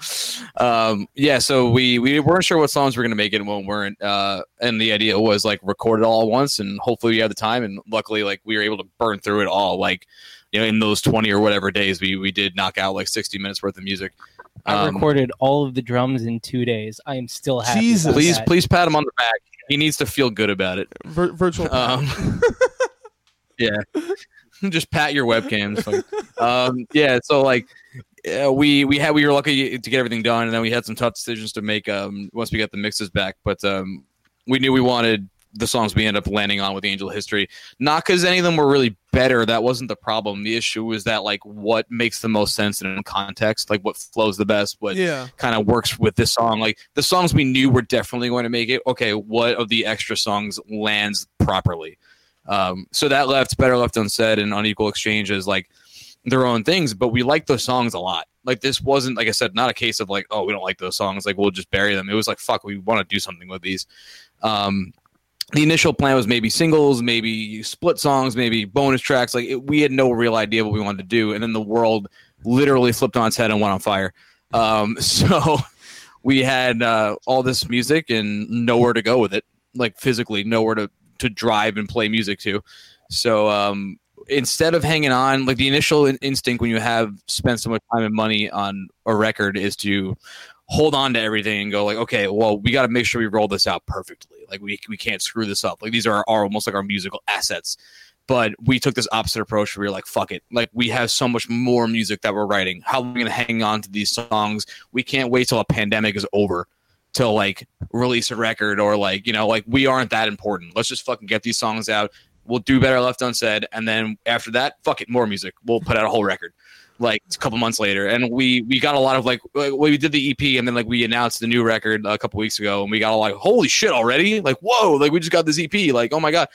Um, yeah, so we we weren't sure what songs we are gonna make it and what weren't. Uh, and the idea was like record it all at once, and hopefully we have the time. And luckily, like we were able to burn through it all. Like you know, in those twenty or whatever days, we we did knock out like sixty minutes worth of music. I Um, recorded all of the drums in two days. I am still happy. Jesus. about Please, that. please pat him on the back. He needs to feel good about it. Vir- virtual. Um, yeah, just pat your webcams. Fuck. um, yeah, so like yeah, we we had we were lucky to get everything done, and then we had some tough decisions to make um, once we got the mixes back. But um, we knew we wanted the songs we end up landing on with Angel History, not because any of them were really better. That wasn't the problem. The issue was that like what makes the most sense in context, like what flows the best, what yeah. kind of works with this song. Like the songs we knew were definitely going to make it. Okay, what of the extra songs lands properly? Um, so that left better left unsaid and unequal exchange as like their own things, but we liked those songs a lot. Like this wasn't like I said, not a case of like, oh, we don't like those songs, like we'll just bury them. It was like, fuck, we want to do something with these. Um, the initial plan was maybe singles, maybe split songs, maybe bonus tracks. Like it, we had no real idea what we wanted to do, and then the world literally flipped on its head and went on fire. Um, so we had uh, all this music and nowhere to go with it, like physically nowhere to to drive and play music to. So um, instead of hanging on, like the initial in- instinct when you have spent so much time and money on a record is to hold on to everything and go like, okay, well, we got to make sure we roll this out perfectly. Like we we can't screw this up. Like these are, are almost like our musical assets. But we took this opposite approach where we were like, fuck it. Like we have so much more music that we're writing. How are we gonna hang on to these songs? We can't wait till a pandemic is over to like release a record or like, you know, like we aren't that important. Let's just fucking get these songs out. We'll do better left unsaid. And then after that, fuck it, more music. We'll put out a whole record like a couple months later. And we we got a lot of like we did the ep and then like we announced the new record a couple weeks ago and we got a like holy shit already? Like whoa like we just got this ep like oh my god.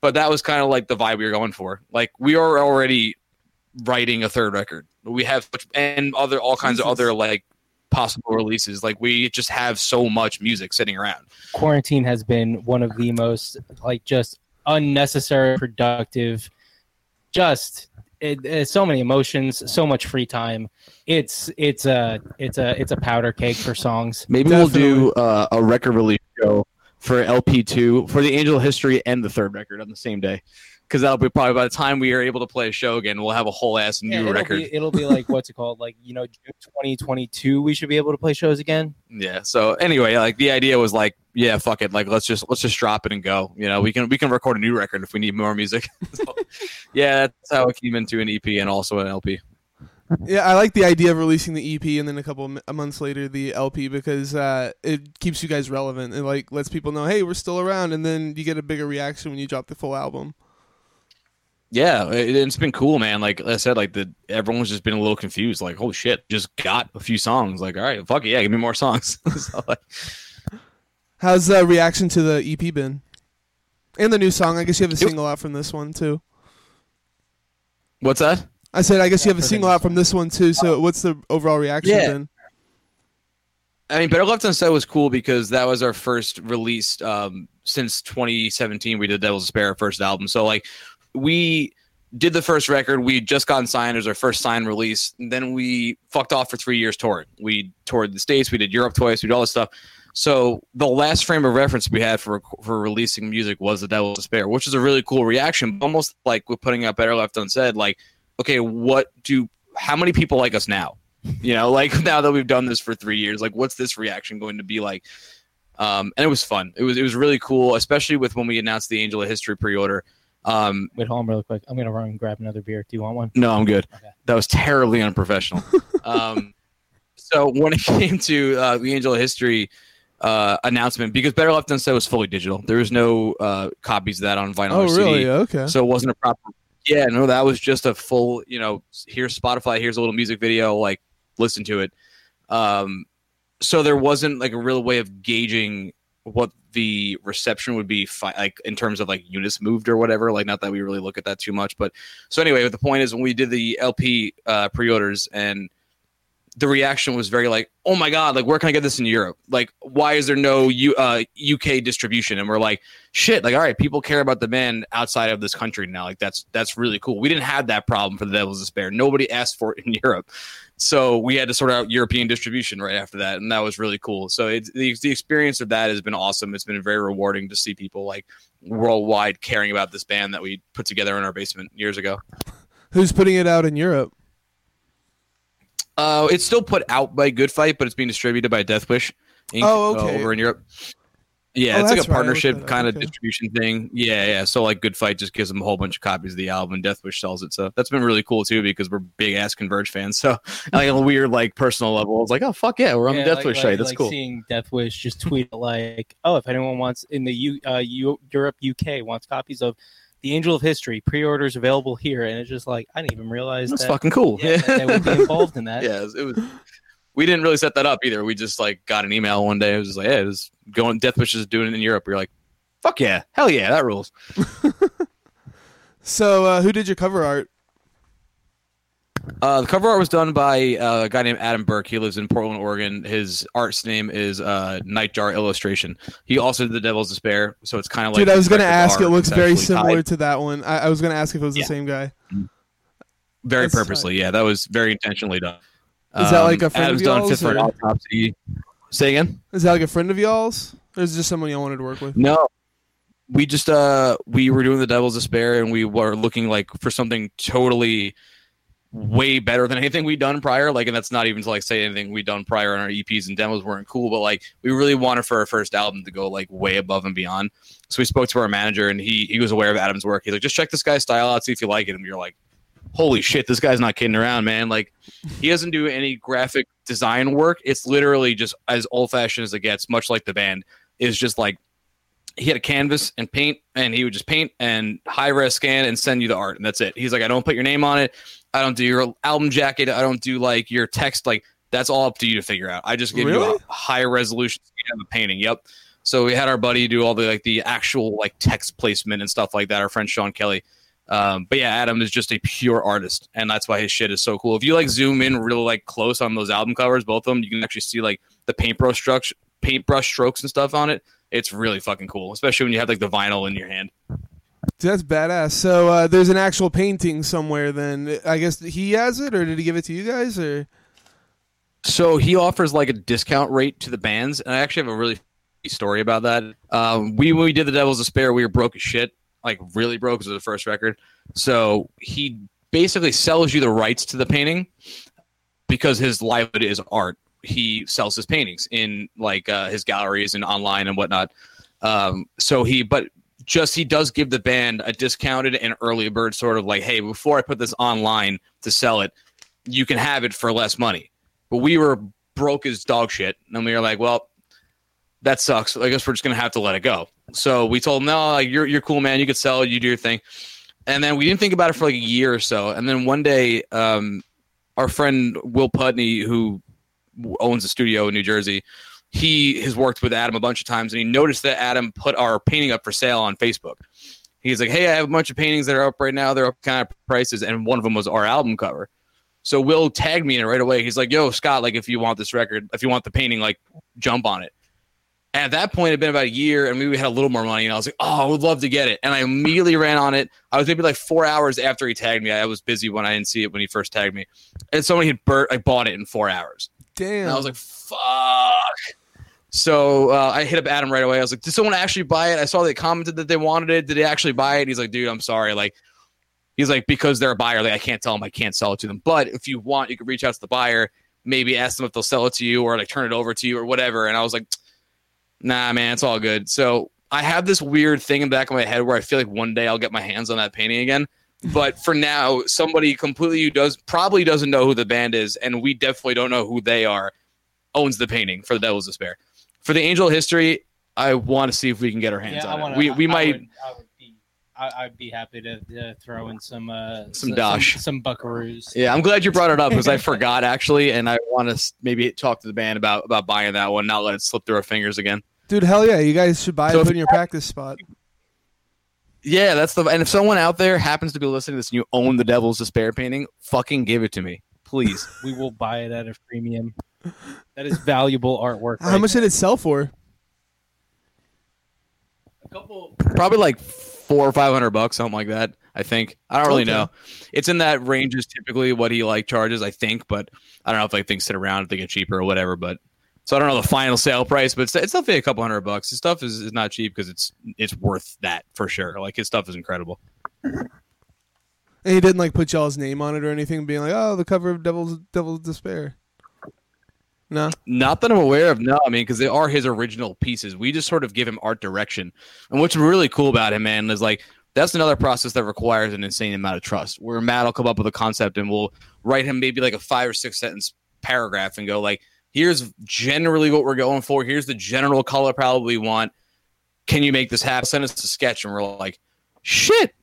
But that was kind of like the vibe we were going for. Like we are already writing a third record. We have and other all kinds Jesus. of other like possible releases. Like we just have so much music sitting around. Quarantine has been one of the most like just unnecessary productive just it, it's so many emotions so much free time. It's it's a it's a it's a powder cake for songs. Maybe we'll do uh, a record release show for lp2 for the angel history and the third record on the same day because that'll be probably by the time we are able to play a show again we'll have a whole ass new Yeah, it'll record be, it'll be like what's it called like you know june 2022 we should be able to play shows again Yeah. So anyway, like the idea was like, yeah, fuck it. Like let's just let's just drop it and go. You know, we can we can record a new record if we need more music. So, yeah, that's how it came into an EP and also an LP. Yeah, I like the idea of releasing the EP and then a couple of months later the LP because uh, it keeps you guys relevant. It like lets people know, hey, we're still around, and then you get a bigger reaction when you drop the full album. Yeah, it, it's been cool, man. Like I said, like the everyone's just been a little confused. Like, holy shit, just got a few songs. Like, all right, fuck it, yeah, give me more songs. so, like, How's the reaction to the EP been? And the new song. I guess you have a was- single out from this one too. what's that? I said, I guess you have a single out from this one too. So, what's the overall reaction Yeah. been? I mean, Better Left Unsaid was cool because that was our first release um, since 2017. We did Devil's Despair, our first album. So like, we did the first record. We just gotten signed as our first signed release. And then we fucked off for three years touring. We toured the states. We did Europe twice. We did all this stuff. So the last frame of reference we had for for releasing music was the Devil's Despair, which is a really cool reaction. Almost like we're putting out Better Left Unsaid. Like, okay, what do how many people like us now? you know like now that we've done this for three years like what's this reaction going to be like um and it was fun it was it was really cool especially with when we announced the angel of history pre-order um wait hold on really quick i'm gonna run and grab another beer do you want one no i'm good Okay. that was terribly unprofessional um so when it came to uh the angel of history uh announcement because better left unsaid was fully digital there was no uh copies of that on vinyl Oh, or CD. really? Okay. So it wasn't a proper. Yeah, no, that was just a full. You know, here's Spotify. Here's a little music video. Like, listen to it. Um, so there wasn't like a real way of gauging what the reception would be, fi- like in terms of like units moved or whatever. Like, not that we really look at that too much, but so anyway, the point is when we did the LP uh, pre-orders and the reaction was very like, "Oh my god! Like, where can I get this in Europe? Like, why is there no U- uh, UK distribution?" And we're like, "Shit! Like, all right, people care about the band outside of this country now. Like, that's that's really cool. We didn't have that problem for the Devil's Despair. Nobody asked for it in Europe, so we had to sort out European distribution right after that, and that was really cool. So it's the the experience of that has been awesome. It's been very rewarding to see people like worldwide caring about this band that we put together in our basement years ago. Who's putting it out in Europe? Uh, it's still put out by Good Fight, but it's being distributed by Death Wish Inc. Oh, uh, okay. over in Europe. Yeah, Oh, it's like a right. I looked partnership that up. kind of Okay. distribution thing. Yeah, yeah. So like Good Fight just gives them a whole bunch of copies of the album, and Death Wish sells it. So that's been really cool too because we're big ass Converge fans. So like on a weird like personal level, it's like oh fuck yeah, we're on Yeah, the Death like- Wish like- That's like cool. Seeing Deathwish just tweet like, "Oh, if anyone wants in the U, uh, U, Europe, UK wants copies of the Angel of History, pre-orders available here," and it's just like I didn't even realize That's that, fucking cool. yeah, that they would be involved in that. yeah, it was, it was. We didn't really set that up either. We just like got an email one day. It was just like, yeah, it was going. Death Wish is doing it in Europe. We are like, fuck yeah, hell yeah, that rules. So, uh, who did your cover art? Uh, the cover art was done by uh, a guy named Adam Burke. He lives in Portland, Oregon. His art's name is uh, Nightjar Illustration. He also did The Devil's Despair, so it's kind of like Dude, I was gonna ask. It looks very similar tied to that one. I, I was gonna ask if it was the same guy. very That's purposely. Yeah, that was very intentionally done. Is that like a friend of Adam's done y'all's, Fifth for an or- Autopsy. Say again? Is that like a friend of y'all's, or is it just someone y'all wanted to work with? No. We just uh we were doing the Devil's Despair and we were looking like for something totally way better than anything we'd done prior. Like, and that's not even to like say anything we'd done prior on our EPs and demos weren't cool, but like we really wanted for our first album to go like way above and beyond. So we spoke to our manager and he he was aware of Adam's work. He's like, just check this guy's style out, see if you like it. And we are like, holy shit, this guy's not kidding around, man. Like he doesn't do any graphic design work. It's literally just as old fashioned as it gets, much like the band is just like he had a canvas and paint and he would just paint and high res scan and send you the art and that's it. He's like, I don't put your name on it. I don't do your album jacket. I don't do like your text. Like that's all up to you to figure out. I just give Really? you a high resolution scan of the painting. Yep. So we had our buddy do all the like the actual like text placement and stuff like that. Our friend Sean Kelly. Um, but yeah, Adam is just a pure artist, and that's why his shit is so cool. If you like zoom in really like close on those album covers, both of them, you can actually see like the paintbrush strokes, paintbrush strokes and stuff on it. It's really fucking cool, especially when you have like the vinyl in your hand. That's badass. So uh, there's an actual painting somewhere. Then I guess he has it, or did he give it to you guys? Or So he offers like a discount rate to the bands, and I actually have a really story about that. Um, we when we did the Devil's Despair, we were broke as shit, like really broke because was the first record. So he basically sells you the rights to the painting because his livelihood is art. He sells his paintings in like uh, his galleries and online and whatnot. Um, so he, but just he does give the band a discounted and early bird sort of like, hey, before I put this online to sell it, you can have it for less money. But we were broke as dog shit, and we were like, well, that sucks. I guess we're just gonna have to let it go. So we told him, no, like, you're you're cool, man. You could sell. You do your thing. And then we didn't think about it for like a year or so. And then one day, um, our friend Will Putney, who owns a studio in New Jersey, he has worked with Adam a bunch of times, and he noticed that Adam put our painting up for sale on Facebook. He's like, "Hey, I have a bunch of paintings that are up right now. They're up kind of prices, and one of them was our album cover." So Will tagged me in it right away. He's like, "Yo, Scott, like if you want this record, if you want the painting, like jump on it." And at that point, it had been about a year, and we had a little more money, and I was like, "Oh, I would love to get it." And I immediately ran on it. I was maybe like four hours after he tagged me. I was busy when I didn't see it when he first tagged me, and somebody had bur- I bought it in four hours. damn, And I was like, fuck. So uh, I hit up Adam right away. I was like, did someone actually buy it? I saw they commented that they wanted it. Did they actually buy it? He's like, dude, I'm sorry. Like, he's like, because they're a buyer, like I can't tell them I can't sell it to them. But if you want, you can reach out to the buyer, maybe ask them if they'll sell it to you or like turn it over to you or whatever. And I was like, nah, man, it's all good. So I have this weird thing in the back of my head where I feel like one day I'll get my hands on that painting again. But for now, somebody completely who does probably doesn't know who the band is, and we definitely don't know who they are, owns the painting for the Devil's Despair. For the Angel History, I want to see if we can get our hands Yeah, on I wanna, it. We we I might Would, would. I, I'd be happy to uh, throw in some uh, Some s- dosh. some, some buckaroos. Yeah, I'm glad you brought it up because I forgot actually, and I want to maybe talk to the band about about buying that one, not let it slip through our fingers again. dude, hell yeah, you guys should buy So it, if put in your practice spot. Yeah, that's the. And if someone out there happens to be listening to this and you own the Devil's Despair painting, fucking give it to me, please. We will buy it at a premium. That is valuable artwork. How right much did it sell for? A couple. Probably like four or five hundred bucks, something like that. I think. I don't really Okay. know. It's in that range is typically what he like charges, I think, but I don't know if like things sit around if they get cheaper or whatever. But so I don't know the final sale price, but it's, it's definitely a couple hundred bucks. His stuff is, is not cheap because it's it's worth that for sure. Like his stuff is incredible. And he didn't like put y'all's name on it or anything, being like, "Oh, the cover of Devil's Devil's Despair." No, Not that I'm aware of. No, I mean, because they are his original pieces. We just sort of give him art direction. And what's really cool about him, man, is like that's another process that requires an insane amount of trust. Where Matt will come up with a concept and we'll write him maybe like a five or six sentence paragraph and go like, "Here's generally what we're going for. Here's the general color palette we want. Can you make this happen?" Send us a sketch, and we're like, "Shit."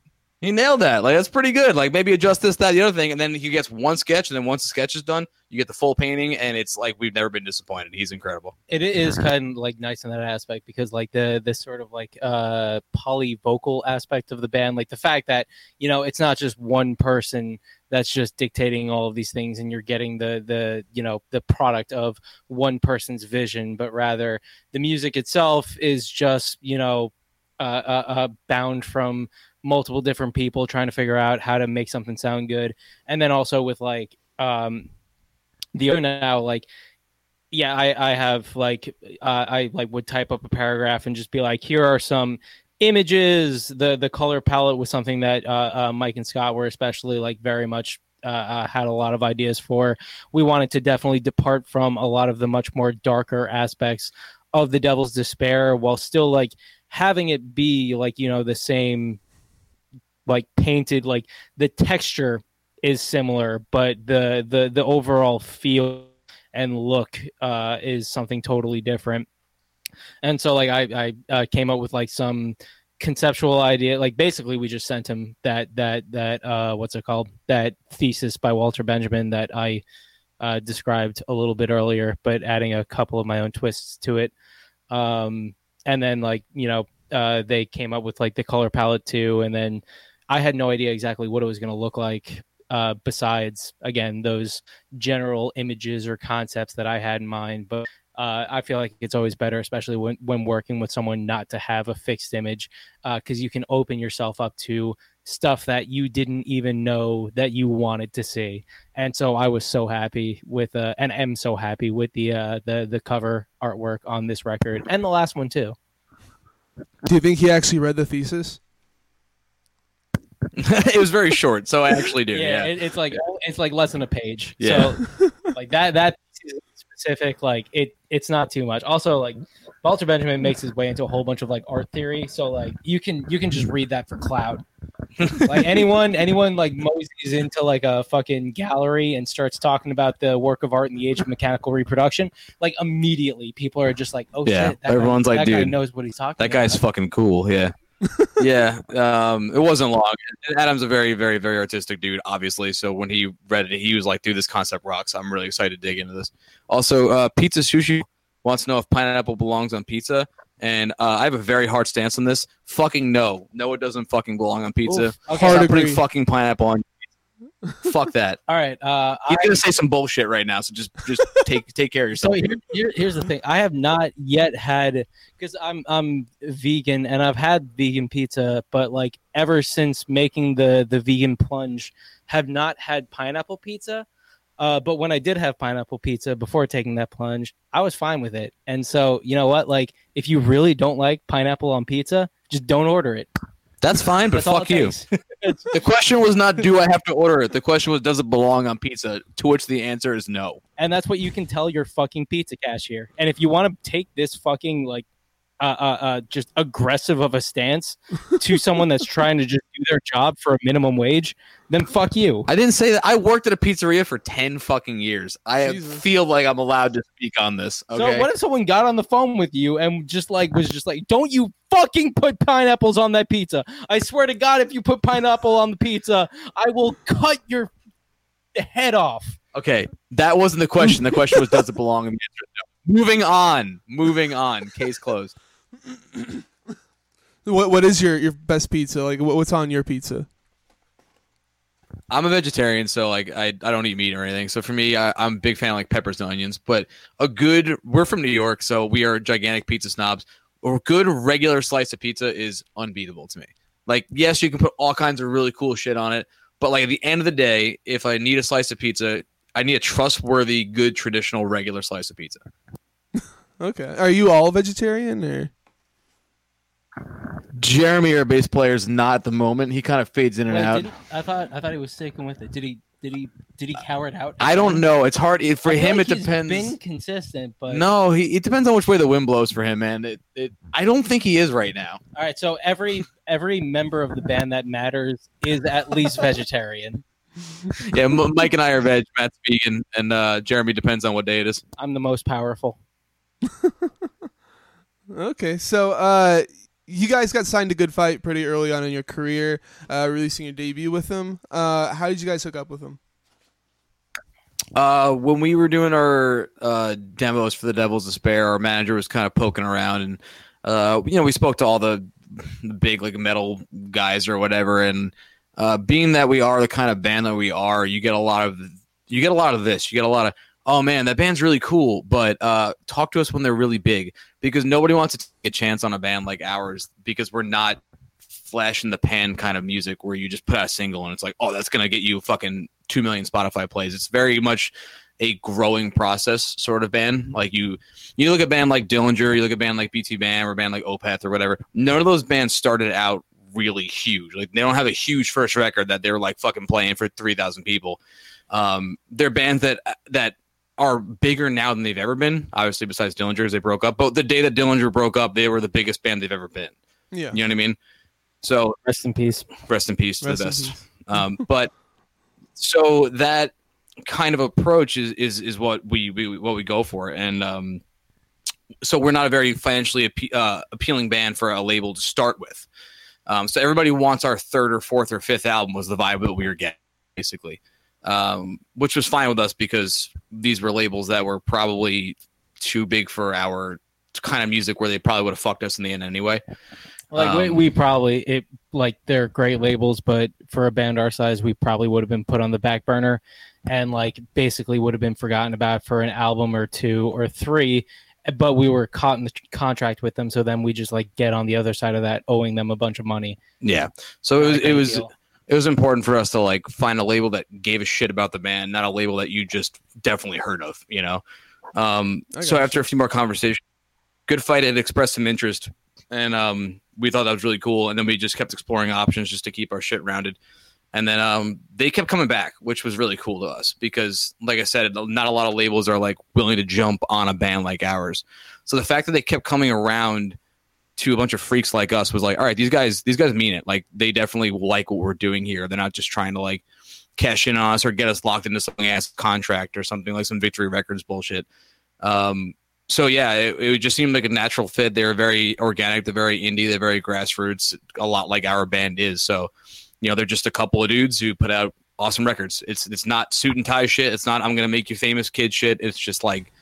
He nailed that. Like that's pretty good. Like maybe adjust this, that, the other thing, and then he gets one sketch, and then once the sketch is done, you get the full painting, and it's like we've never been disappointed. He's incredible. It is kind of like nice in that aspect because like the this sort of like uh polyvocal aspect of the band, like the fact that you know it's not just one person that's just dictating all of these things, and you're getting the the you know the product of one person's vision, but rather the music itself is just you know uh, uh, uh bound from multiple different people trying to figure out how to make something sound good, and then also with like um the other now like yeah i i have like uh, i like would type up a paragraph and just be like here are some images the the color palette was something that uh, uh mike and scott were especially like very much uh, had a lot of ideas for. We wanted to definitely depart from a lot of the much more darker aspects of the Devil's Despair, while still like having it be like you know the same, like painted, like the texture is similar, but the the the overall feel and look uh, is something totally different. And so like I I uh, came up with like some conceptual idea like basically we just sent him that that that uh what's it called that thesis by walter benjamin that i uh described a little bit earlier but adding a couple of my own twists to it um and then like you know uh they came up with like the color palette too. And then i had no idea exactly what it was going to look like uh besides again those general images or concepts that i had in mind. But uh, I feel like it's always better, especially when, when working with someone, not to have a fixed image because uh, you can open yourself up to stuff that you didn't even know that you wanted to see. And so I was so happy with, uh, and am so happy with the uh, the the cover artwork on this record and the last one too. Do you think he actually read the thesis? it was very short, so I actually do. Yeah, yeah. It, it's like it's like less than a page. Yeah. So like that that specific, like it it's not too much. Also, like Walter Benjamin makes his way into a whole bunch of like art theory, so like you can you can just read that for cloud. like anyone anyone like moseys into like a fucking gallery and starts talking about the work of art in the age of mechanical reproduction, like immediately people are just like, oh yeah, shit, everyone's guy, like, that dude, guy knows what he's talking. About. That guy's about. fucking cool. Yeah. Yeah, um, it wasn't long. Adam's a very, very, very artistic dude, obviously. So when he read it, he was like, "Dude, this concept rocks." I'm really excited to dig into this. Also, uh, Pizza Sushi wants to know if pineapple belongs on pizza, and uh, I have a very hard stance on this. Fucking no, no, it doesn't fucking belong on pizza. Oof, okay. Hard Stop agree. putting fucking pineapple on. Fuck that. All right, uh, He's I- gonna say some bullshit right now, so just just take take care of So yourself. here, here, here's the thing. I have not yet had because I'm I'm vegan and I've had vegan pizza, but like ever since making the the vegan plunge, have not had pineapple pizza. Uh, but when I did have pineapple pizza before taking that plunge, I was fine with it. And so you know what? Like, if you really don't like pineapple on pizza, just don't order it. That's fine, but That's fuck you. The question was not, do I have to order it? The question was, does it belong on pizza? To which the answer is no. and that's what you can tell your fucking pizza cashier. And if you want to take this fucking like uh, uh, uh, just aggressive of a stance to someone that's trying to just do their job for a minimum wage, then fuck you. I didn't say that. I worked at a pizzeria for 10 fucking years. I Jesus. feel like I'm allowed to speak on this. Okay. So what if someone got on the phone with you and just like was just like, "Don't you fucking put pineapples on that pizza? I swear to God, if you put pineapple on the pizza, I will cut your head off." okay. That wasn't the question. The question was, does it belong? And the answer no. Moving on. Moving on. Case closed. What what is your, your best pizza? Like what, what's on your pizza? I'm a vegetarian, so like I, I don't eat meat or anything. So for me, I, I'm a big fan of like peppers and onions. But a good we're from New York, so we are gigantic pizza snobs. A good regular slice of pizza is unbeatable to me. Like, yes, you can put all kinds of really cool shit on it, but like at the end of the day, if I need a slice of pizza, I need a trustworthy, good traditional regular slice of pizza. Okay. Are you all vegetarian or Jeremy, our bass player, is not at the moment. He kind of fades in and Wait, out. didn't- I thought I thought he was sticking with it. Did he? Did he? Did he cower it out? I don't know. It's hard it, for I him. like it he's depends. Been consistent, but No, he, it depends on which way the wind blows for him, man. It, it, I don't think he is right now. All right, so every every member of the band that matters is at least vegetarian. Yeah, Mike and I are veg. Matt's vegan, and uh, Jeremy depends on what day it is. I'm the most powerful. Okay, so uh, you guys got signed to Good Fight pretty early on in your career, uh, releasing your debut with them. Uh, how did you guys hook up with them? Uh, when we were doing our uh, demos for the Devil's Despair, our manager was kind of poking around, and uh, you know, we spoke to all the, the big like metal guys or whatever. And uh, being that we are the kind of band that we are, you get a lot of you get a lot of this. You get a lot of oh man, that band's really cool, but uh, talk to us when they're really big because nobody wants to take a chance on a band like ours because we're not flash in the pan kind of music where you just put out a single and it's like, oh, that's gonna get you fucking two million Spotify plays. It's very much a growing process sort of band. Like you, you look at a band like Dillinger, you look at a band like BTBAM or a band like Opeth or whatever. None of those bands started out really huge. Like they don't have a huge first record that they're like fucking playing for three thousand people. Um, they're bands that that are bigger now than they've ever been. Obviously, besides Dillinger's, they broke up. But the day that Dillinger broke up, they were the biggest band they've ever been. Yeah. You know what I mean? So Rest in peace. rest in peace to Rest the best. Um, but so that kind of approach is is is what we, we what we go for, and um, so we're not a very financially appe- uh, appealing band for a label to start with. Um, so everybody wants our third or fourth or fifth album was the vibe that we were getting, basically, um, which was fine with us because these were labels that were probably too big for our kind of music, where they probably would have fucked us in the end anyway. Like we, Um, we probably it like they're great labels, but for a band our size, we probably would have been put on the back burner, and like basically would have been forgotten about for an album or two or three. But we were caught in the contract with them, so then we just like get on the other side of that, owing them a bunch of money. Yeah. So it was it was deal. it was important for us to like find a label that gave a shit about the band, not a label that you just definitely heard of, you know. Um, so gotcha. after a few more conversations, Good Fight had expressed some interest, and um, we thought that was really cool. And then we just kept exploring options just to keep our shit rounded. And then um, they kept coming back, which was really cool to us because, like I said, not a lot of labels are like willing to jump on a band like ours. So the fact that they kept coming around to a bunch of freaks like us was like, all right, these guys, these guys mean it. Like they definitely like what we're doing here. They're not just trying to like cash in on us or get us locked into some ass contract or something like some Victory Records bullshit. Um, so yeah, it, it just seemed like a natural fit. They were very organic, they're very indie, they're very grassroots, a lot like our band is. So, you know, they're just a couple of dudes who put out awesome records. It's it's not suit and tie shit. It's not I'm gonna make you famous kid shit. It's just like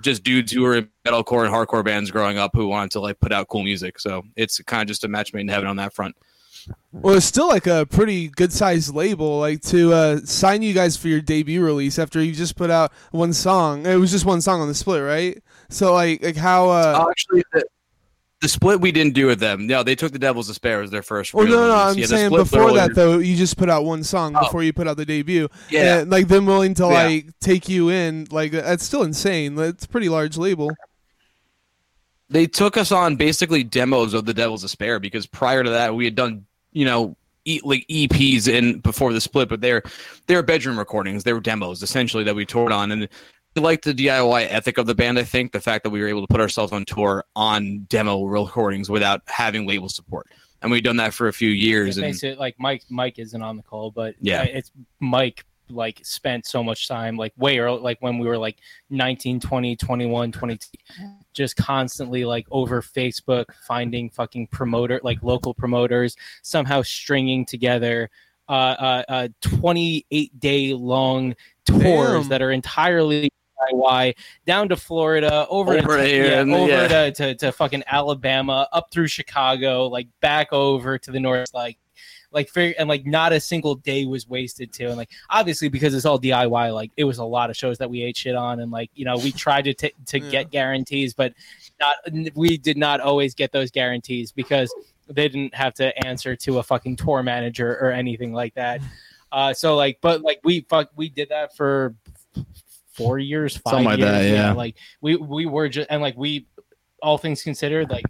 just dudes who were in metalcore and hardcore bands growing up who wanted to like put out cool music. So it's kind of just a match made in heaven on that front. Well, it's still like a pretty good sized label. Like to uh, sign you guys for your debut release after you just put out one song. It was just one song on the split, right? So like like how uh actually, the, the split we didn't do with them. No, they took the Devil's Despair as their first. well, no, no, release. I'm Yeah, saying before that though, you just put out one song Oh. before you put out the debut. Yeah, And, like them willing to Yeah. like take you in, like that's still insane. It's a pretty large label. they took us on basically demos of the Devil's Despair because prior to that we had done you know e- like EPs in before the split, but they're they're bedroom recordings. They were demos essentially that we toured on, and like the DIY ethic of the band. I think the fact that we were able to put ourselves on tour on demo recordings without having label support, and we've done that for a few years. It And makes it like Mike. Mike isn't on the call, but Yeah. it's Mike. Like spent so much time, like way early, like when we were like 19, 20, 21, 22, just constantly like over Facebook finding fucking promoter, like local promoters, somehow stringing together uh, uh, uh 28 day long tours Damn. that are entirely DIY down to Florida, over, Over to, here, yeah, and- over yeah. to, to, to fucking Alabama, up through Chicago, like back over to the north, like like fair, and like not a single day was wasted too. And like obviously because it's all DIY, like it was a lot of shows that we ate shit on, and like you know we tried to t- to Yeah. get guarantees, but not we did not always get those guarantees because they didn't have to answer to a fucking tour manager or anything like that. Uh, so like, but like we fuck we did that for four years, five Something like years. that, yeah. Like we we were just and like we, all things considered, like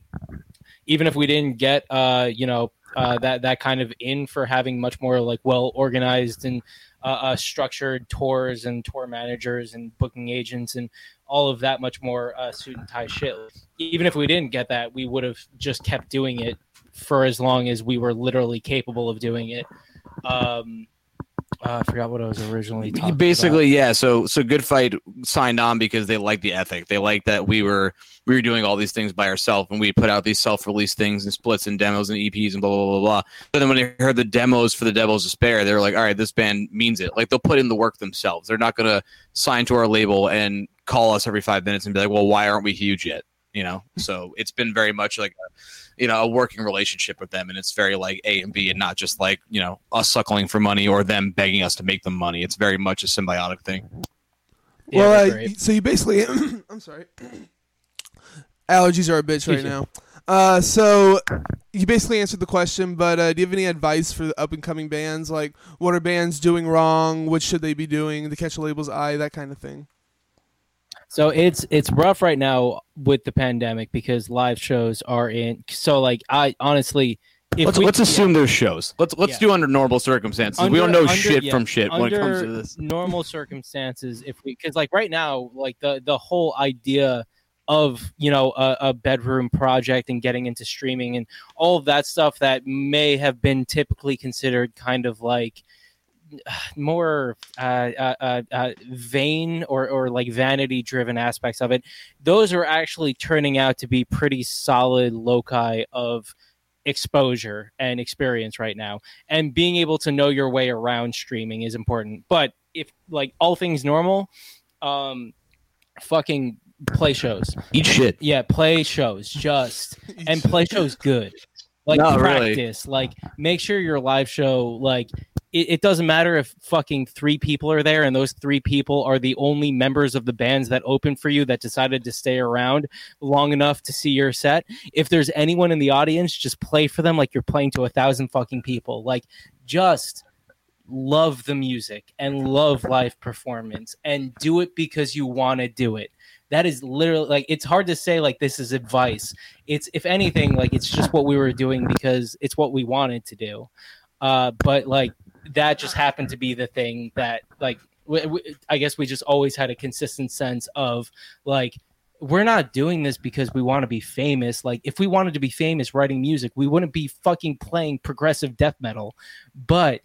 even if we didn't get uh you know uh that that kind of in for having much more like well organized and uh, uh structured tours and tour managers and booking agents and all of that much more uh, suit and tie shit. Even if we didn't get that, we would have just kept doing it for as long as we were literally capable of doing it. Um, uh, I forgot what I was originally talking basically yeah so so good fight signed on because they liked the ethic. They liked that we were we were doing all these things by ourselves and we put out these self-released things and splits and demos and eps and blah blah blah blah. But then when they heard the demos for the devil's despair they were like all right this band means it. Like they'll put in the work themselves. They're not going to sign to our label and call us every five minutes and be like well why aren't we huge yet you know so it's been very much like a, you know a working relationship with them and it's very like a and b and not just like you know us suckling for money or them begging us to make them money it's very much a symbiotic thing Yeah, well, uh, so you basically, I'm sorry, allergies are a bitch right now. Uh, so you basically answered the question, but uh, do you have any advice for the up and coming bands? Like, what are bands doing wrong? What should they be doing to catch a label's eye? That kind of thing. So it's it's rough right now with the pandemic because live shows are in. So like I honestly, if let's we- let's assume there's shows. Let's let's Yeah. do under normal circumstances. we don't know under- shit yeah, from shit when it comes to this. normal circumstances if we because like right now like the the whole idea of you know a, a bedroom project and getting into streaming and all of that stuff that may have been typically considered kind of like more uh, uh, uh, uh, vain or, or like vanity driven aspects of it. Those are actually turning out to be pretty solid loci of exposure and experience right now. And being able to know your way around streaming is important. But if like all things normal um fucking play shows. Eat shit. yeah play shows just and play shows good. Like No, really. like make sure your live show like it, it doesn't matter if fucking three people are there and those three people are the only members of the bands that open for you that decided to stay around long enough to see your set. If there's anyone in the audience just play for them like you're playing to a thousand fucking people. Like just love the music and love live performance and do it because you want to do it. That is literally like it's hard to say like this is advice. It's if anything like it's just what we were doing because it's what we wanted to do. Uh but like that just happened to be the thing that like i guess we just always had a consistent sense of like we're not doing this because we want to be famous. Like if we wanted to be famous writing music we wouldn't be fucking playing progressive death metal. But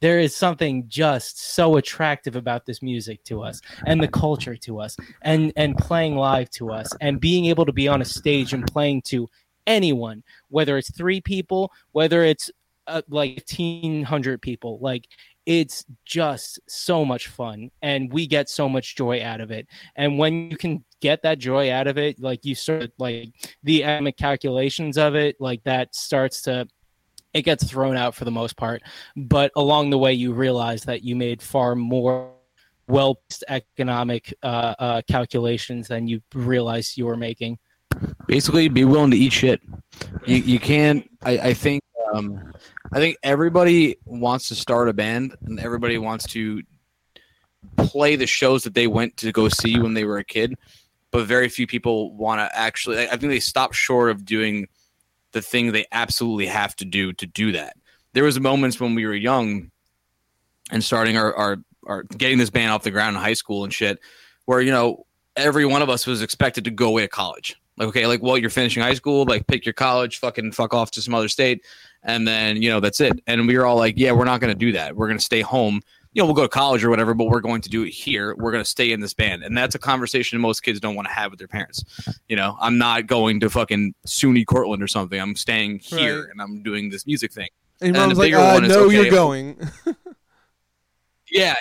there is something just so attractive about this music to us and the culture to us and and playing live to us and being able to be on a stage and playing to anyone whether it's three people whether it's uh, like 1500 people like it's just so much fun and we get so much joy out of it and when you can get that joy out of it like you start like the economic calculations of it like that starts to it gets thrown out for the most part but along the way you realize that you made far more well economic uh, uh, calculations than you realized you were making Basically, be willing to eat shit. You you can't. I I think um, I think everybody wants to start a band and everybody wants to play the shows that they went to go see when they were a kid, but very few people want to actually. I think they stop short of doing the thing they absolutely have to do to do that. There was moments when we were young and starting our, our, our getting this band off the ground in high school and shit, where you know every one of us was expected to go away to college. Like, okay, like, well, you're finishing high school, like, pick your college, fucking fuck off to some other state, and then you know that's it. And we were all like, yeah, we're not going to do that. We're going to stay home. You know, we'll go to college or whatever, but we're going to do it here. We're going to stay in this band, and that's a conversation most kids don't want to have with their parents. You know, I'm not going to fucking SUNY Cortland or something. I'm staying here Right. and I'm doing this music thing. And And mom's the like, bigger uh, one is, no, okay, you're going. Yeah,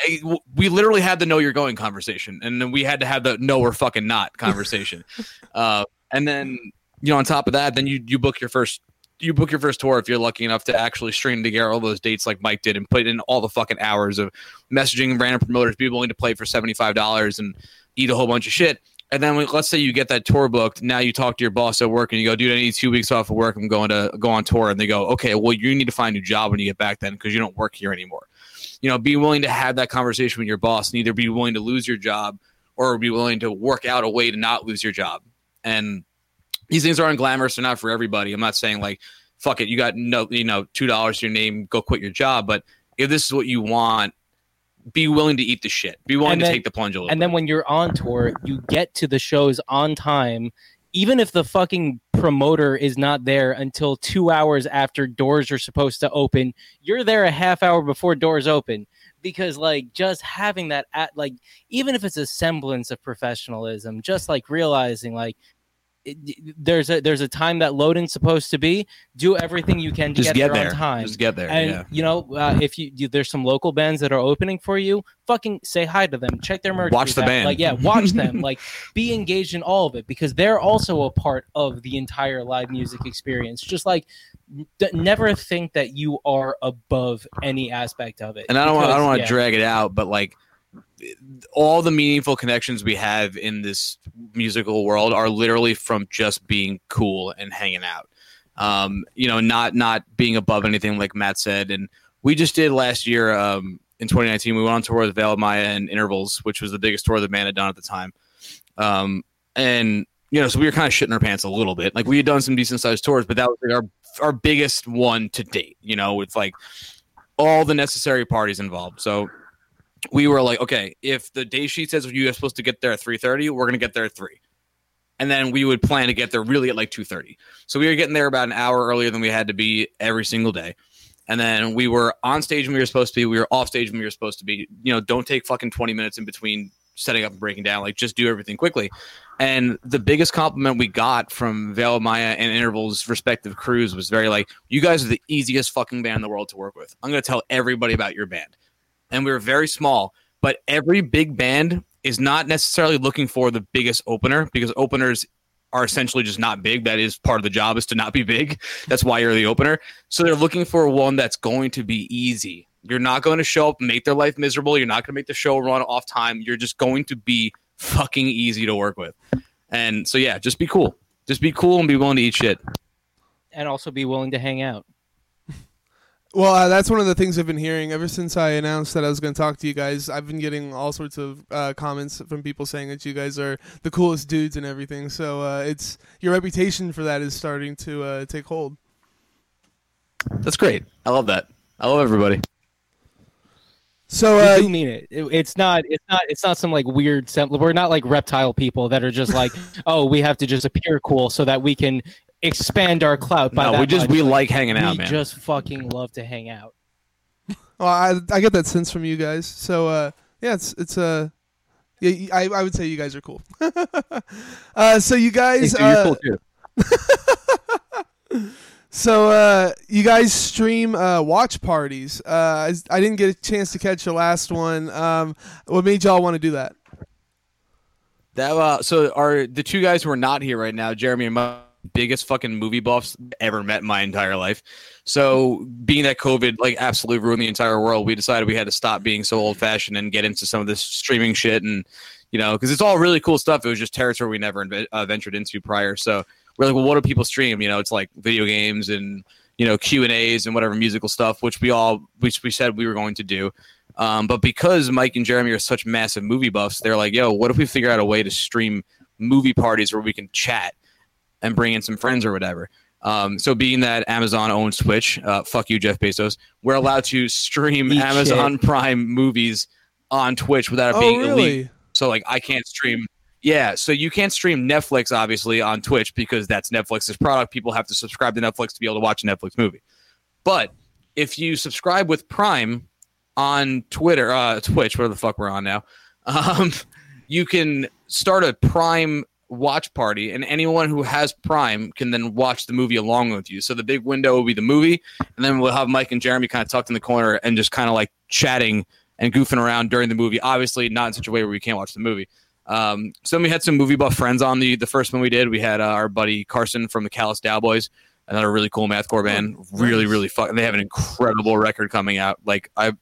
we literally had the know you're going conversation, and then we had to have the no we're fucking not conversation. uh, and then you know, on top of that, then you you book your first you book your first tour if you're lucky enough to actually string together all those dates like Mike did and put in all the fucking hours of messaging random promoters, be willing to play for seventy five dollars and eat a whole bunch of shit. And then let's say you get that tour booked. Now you talk to your boss at work and you go, dude, I need two weeks off of work. I'm going to go on tour. And they go, okay, well, you need to find a new job when you get back then because you don't work here anymore. You know, be willing to have that conversation with your boss and either be willing to lose your job or be willing to work out a way to not lose your job. And these things aren't glamorous. They're not for everybody. I'm not saying like, fuck it, you got no, you know, two dollars to your name, go quit your job. But if this is what you want, be willing to eat the shit. Be willing And to then- take the plunge a little. and bit. then when you're on tour you get to the shows on time even if the fucking promoter is not there until two hours after doors are supposed to open you're there a half hour before doors open because like just having that at like even if it's a semblance of professionalism just like realizing like it, there's a there's a time that loading's supposed to be do everything you can to just get, get there, there. on time Just get there. and yeah. you know, uh, if you, you there's some local bands that are opening for you, fucking say hi to them. Check their merch. Watch the band. Like yeah, watch them. Like be engaged in all of it because they're also a part of the entire live music experience. Just like d- never think that you are above any aspect of it. and I don't want I don't want to yeah. drag it out, but like all the meaningful connections we have in this musical world are literally from just being cool and hanging out. Um, you know, not not being above anything like Matt said. And we just did last year um, in 2019. We went on tour with Veil Maya and Intervals, which was the biggest tour the band had done at the time. Um, and you know, so we were kind of shitting our pants a little bit. Like we had done some decent sized tours, but that was like our our biggest one to date. You know, with like all the necessary parties involved. So we were like, okay, if the day sheet says you are supposed to get there at three thirty, we're gonna get there at three, and then we would plan to get there really at like two thirty. So we were getting there about an hour earlier than we had to be every single day. And then we were on stage when we were supposed to be. We were off stage when we were supposed to be. You know, don't take fucking 20 minutes in between setting up and breaking down. Like, just do everything quickly. And the biggest compliment we got from Veil Maya and Interval's respective crews was very like, you guys are the easiest fucking band in the world to work with. I'm going to tell everybody about your band. And we were very small, but every big band is not necessarily looking for the biggest opener because openers are essentially just not big. That is part of the job is to not be big. That's why you're the opener. So they're looking for one that's going to be easy. You're not going to show up make their life miserable. You're not going to make the show run off time. You're just going to be fucking easy to work with. And so yeah, just be cool. Just be cool and be willing to eat shit. and also be willing to hang out. Well, uh, that's one of the things I've been hearing ever since I announced that I was going to talk to you guys. I've been getting all sorts of uh, comments from people saying that you guys are the coolest dudes and everything. So uh, it's your reputation for that is starting to uh, take hold. That's great. I love that. I love everybody. So We uh, do mean it. It- It's not. It's not. It's not some like weird. Sem- we're not like reptile people that are just like, oh, we have to just appear cool so that we can expand our clout. By No, that we just much. we like hanging out, we man. just fucking love to hang out. well, I I get that sense from you guys. So uh, yeah, it's it's uh, yeah, I I would say you guys are cool. uh, so you guys, Hey, dude, you're uh, cool too. So uh, you guys stream uh, watch parties. Uh, I, I didn't get a chance to catch the last one. Um, what made y'all want to do that? That uh, so are the two guys who are not here right now, Jeremy and my biggest fucking movie buffs ever met in my entire life. So being that COVID like absolutely ruined the entire world, we decided we had to stop being so old fashioned and get into some of this streaming shit and you know because it's all really cool stuff. It was just territory we never inve- uh, ventured into prior. So we're like, well, what do people stream? You know, it's like video games and you know Q and A's and whatever musical stuff, which we all which we said we were going to do. Um, but because Mike and Jeremy are such massive movie buffs, they're like, yo, what if we figure out a way to stream movie parties where we can chat and bring in some friends or whatever? Um, so being that Amazon owns Twitch, uh, fuck you, Jeff Bezos, we're allowed to stream Eat Amazon Prime movies on Twitch without it Oh, being illegal. So like I can't stream. Yeah, so you can't stream Netflix obviously on Twitch because that's Netflix's product. People have to subscribe to Netflix to be able to watch a Netflix movie. But if you subscribe with Prime on Twitter, uh, Twitch, where the fuck we're on now, um, you can start a Prime watch party, and anyone who has Prime can then watch the movie along with you. So the big window will be the movie, and then we'll have Mike and Jeremy kind of tucked in the corner and just kind of like chatting and goofing around during the movie. Obviously, not in such a way where we can't watch the movie. Um, so we had some movie buff friends on the the first one we did. We had uh, our buddy Carson from the Callous Daoboys, another really cool mathcore band. Really, really fun. They have an incredible record coming out. Like I,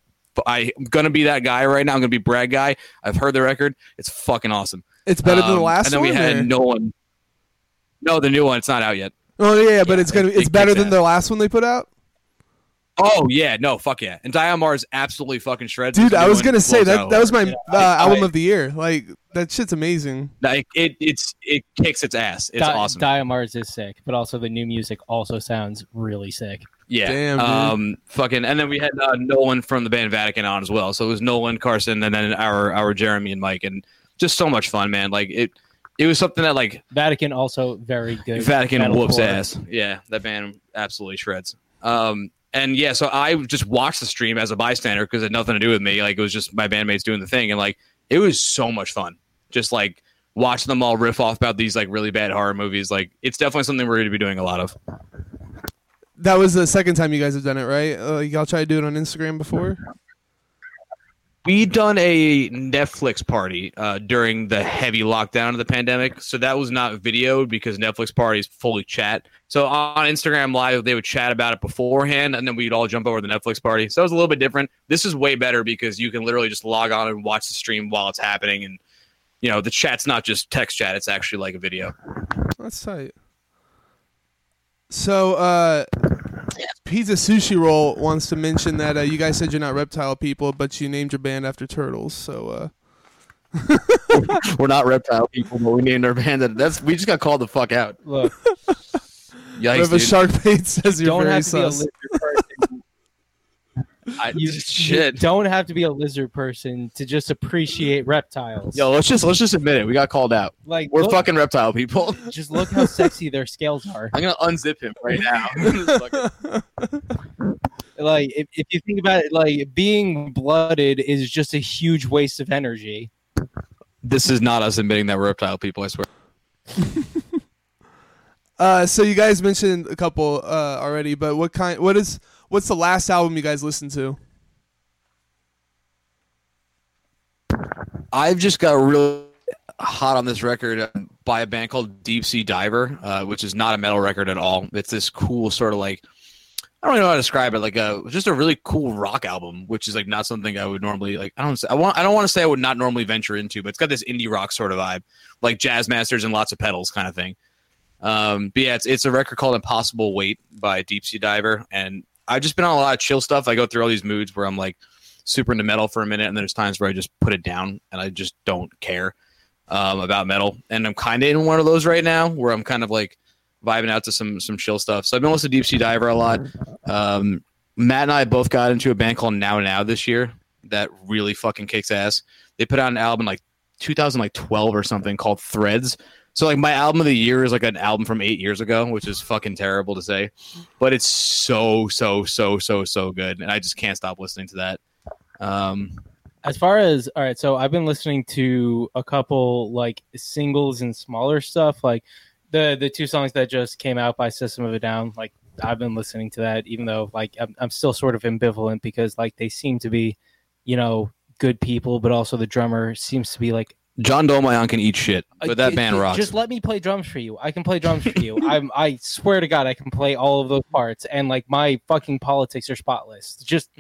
I'm gonna be that guy right now. I'm gonna be Brad guy. I've heard the record. It's fucking awesome. It's better than the Um, last And then one. we had or- Nolan. No, the new one. It's not out yet. oh yeah, yeah, but Yeah, it's gonna it- it's it better than ass. the last one they put out. Oh yeah, no, fuck yeah. And Die on Mars absolutely fucking shreds. Dude, I was gonna say that that was my Yeah, uh, I- album I- of the year. Like that shit's amazing. Like it, it's it kicks its ass. It's Di- awesome. Die on Mars is sick, but also the new music also sounds really sick. Yeah. Damn, dude. um. Fucking. And then we had uh, Nolan from the band Vatican on as well. So it was Nolan, Carson, and then our our Jeremy and Mike, and just so much fun, man. Like it. It was something that like Vatican also very good. Vatican metalcore. whoops ass. Yeah, that band absolutely shreds. Um. And yeah, so I just watched the stream as a bystander because it had nothing to do with me. Like it was just my bandmates doing the thing, and like it was so much fun. Just like watching them all riff off about these like really bad horror movies. Like it's definitely something we're going to be doing a lot of. That was the second time you guys have done it, right? Uh, y'all tried to do it on Instagram before. We done a Netflix party uh, during the heavy lockdown of the pandemic. So that was not videoed because Netflix parties fully chat. So on Instagram Live, they would chat about it beforehand, and then we'd all jump over the Netflix party. So it was a little bit different. This is way better because you can literally just log on and watch the stream while it's happening, and you know the chat's not just text chat; it's actually like a video. That's tight. So, uh, Pizza Sushi Roll wants to mention that uh, you guys said you're not reptile people, but you named your band after turtles. So, uh, We're not reptile people, but we named our band that. That's we just got called the fuck out. Look, Yikes, River dude. Shark Bait says you're don't very have to be a lizard person. I, You, shit. you don't have to be a lizard person to just appreciate reptiles. Yo, let's just let's just admit it. We got called out. like We're look- fucking reptile people. Just look how sexy their scales are. I'm gonna unzip him right now. Like if, if you think about it, like being blooded is just a huge waste of energy. this is not us admitting that we're reptile people. I swear. Uh, so you guys mentioned a couple uh, already, but what kind? What is? What's the last album you guys listened to? I've just got real hot on this record uh, by a band called Deep Sea Diver, uh, which is not a metal record at all. It's this cool sort of like I don't even know how to describe it. Like a just a really cool rock album, which is like not something I would normally like. I don't. I want. I don't want to say I would not normally venture into, but it's got this indie rock sort of vibe, like jazz masters and lots of pedals kind of thing. Um, but yeah, it's it's a record called Impossible Weight by Deep Sea Diver, and I've just been on a lot of chill stuff. I go through all these moods where I'm like super into metal for a minute, and then there's times where I just put it down and I just don't care um, about metal. And I'm kind of in one of those right now where I'm kind of like vibing out to some some chill stuff. So I've been listening to Deep Sea Diver a lot. Um, Matt and I both got into a band called Now Now this year that really fucking kicks ass. They put out an album like 2012 or something called Threads. So like my album of the year is like an album from eight years ago, which is fucking terrible to say, but it's so so so so so good, and I just can't stop listening to that. Um, As far as all right, so I've been listening to a couple like singles and smaller stuff, like the the two songs that just came out by System of a Down. Like I've been listening to that, even though like I'm, I'm still sort of ambivalent because like they seem to be, you know, good people, but also the drummer seems to be like John Dolmayan can eat shit, Uh, but that band rocks. Just let me play drums for you. I can play drums for you. I'm. I swear to God, I can play all of those parts. And like my fucking politics are spotless. Just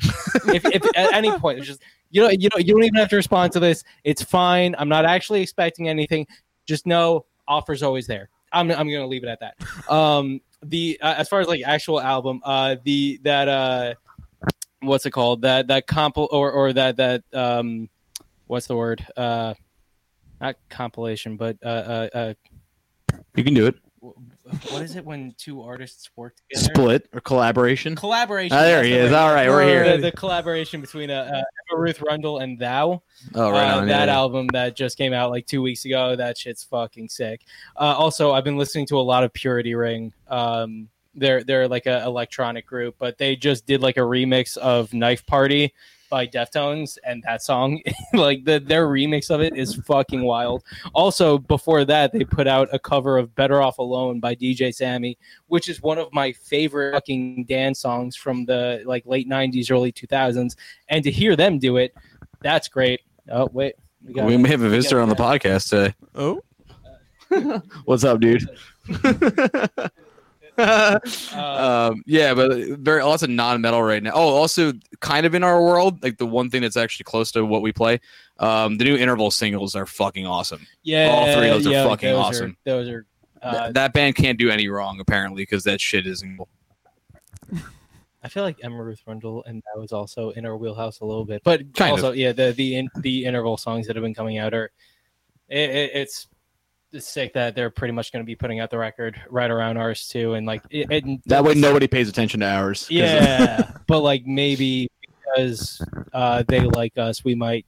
if, if at any point, just you know, you know, you don't even have to respond to this. It's fine. I'm not actually expecting anything. Just know offers always there. I'm. I'm gonna leave it at that. Um. The uh, as far as like actual album, uh, the that uh, what's it called? That that comp or or that that um, what's the word? Uh not compilation, but uh, uh, uh, you can do it. what is it when two artists work together? Split or collaboration. Collaboration. Ah, there he is. word. All right, we're here. The, the collaboration between uh, uh, Emma Ruth Rundle and Thou. Oh, right uh, on. that yeah. album that just came out like two weeks ago. That shit's fucking sick. Uh, also, I've been listening to a lot of Purity Ring. Um, they're they're like a electronic group, but they just did like a remix of Knife Party by Deftones, and that song, like the their remix of it is fucking wild. Also, before that, they put out a cover of "Better Off Alone" by DJ Sammy, which is one of my favorite fucking dance songs from the like late '90s, early 2000s. And to hear them do it, that's great. Oh wait, we got We may have a visitor on the podcast today. Oh, What's up, dude? Um, yeah, but very lots of non-metal right now. Oh, also kind of in our world, like the one thing that's actually close to what we play. Um, the new interval singles are fucking awesome. yeah, all three of those are fucking those awesome. Are, those are. Uh, Th- that band can't do any wrong apparently because that shit is. I feel like Emma Ruth Rundle and that was also in our wheelhouse a little bit, but Kind also yeah, the the in, the interval songs that have been coming out are it, it, it's sick that they're pretty much going to be putting out the record right around ours too, and like it, it, That way, nobody pays attention to ours. yeah, but like maybe because uh, they like us, we might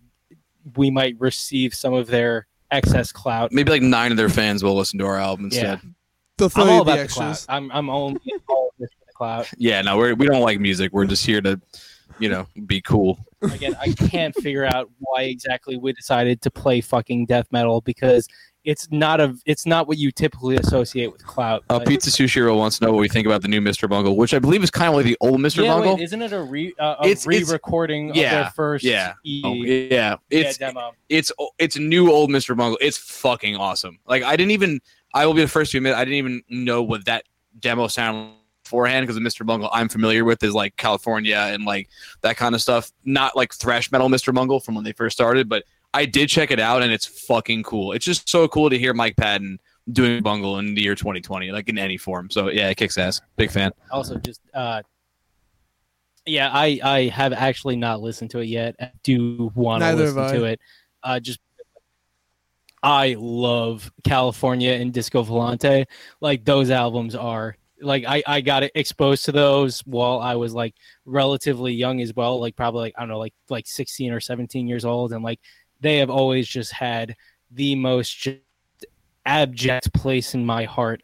we might receive some of their excess clout. maybe like nine of their fans will listen to our album Yeah. instead. they'll throw I'm you all the about the clout. extras. I'm I'm only all of the clout. Yeah, no, we're, we don't like music. We're just here to, you know, be cool. Again, I can't figure out why exactly we decided to play fucking death metal because it's not a it's not what you typically associate with clout. Uh, Pizza Sushi Roll wants to know what we think about the new Mr. Bungle, which I believe is kind of like the old Mr. yeah, Bungle. wait, isn't it a re uh, a It's- it's- re-recording of yeah, their first yeah. E- Oh, yeah, yeah, it's demo? it's it's new old Mr. Bungle. It's fucking awesome. Like I didn't even I will be the first to admit I didn't even know what that demo sounded beforehand because the Mr. Bungle I'm familiar with is like California and like that kind of stuff. Not like thrash metal Mr. Bungle from when they first started, but I did check it out and it's fucking cool. It's just so cool to hear Mike Patton doing Bungle in the year 2020, like in any form. So yeah, it kicks ass. Big fan. also just uh yeah i i have actually not listened to it yet I do want to listen to it uh just i love california and disco volante like those albums are like I I got exposed to those while I was like relatively young as well, like probably like I don't know, like like 16 or 17 years old, and like they have always just had the most just abject place in my heart.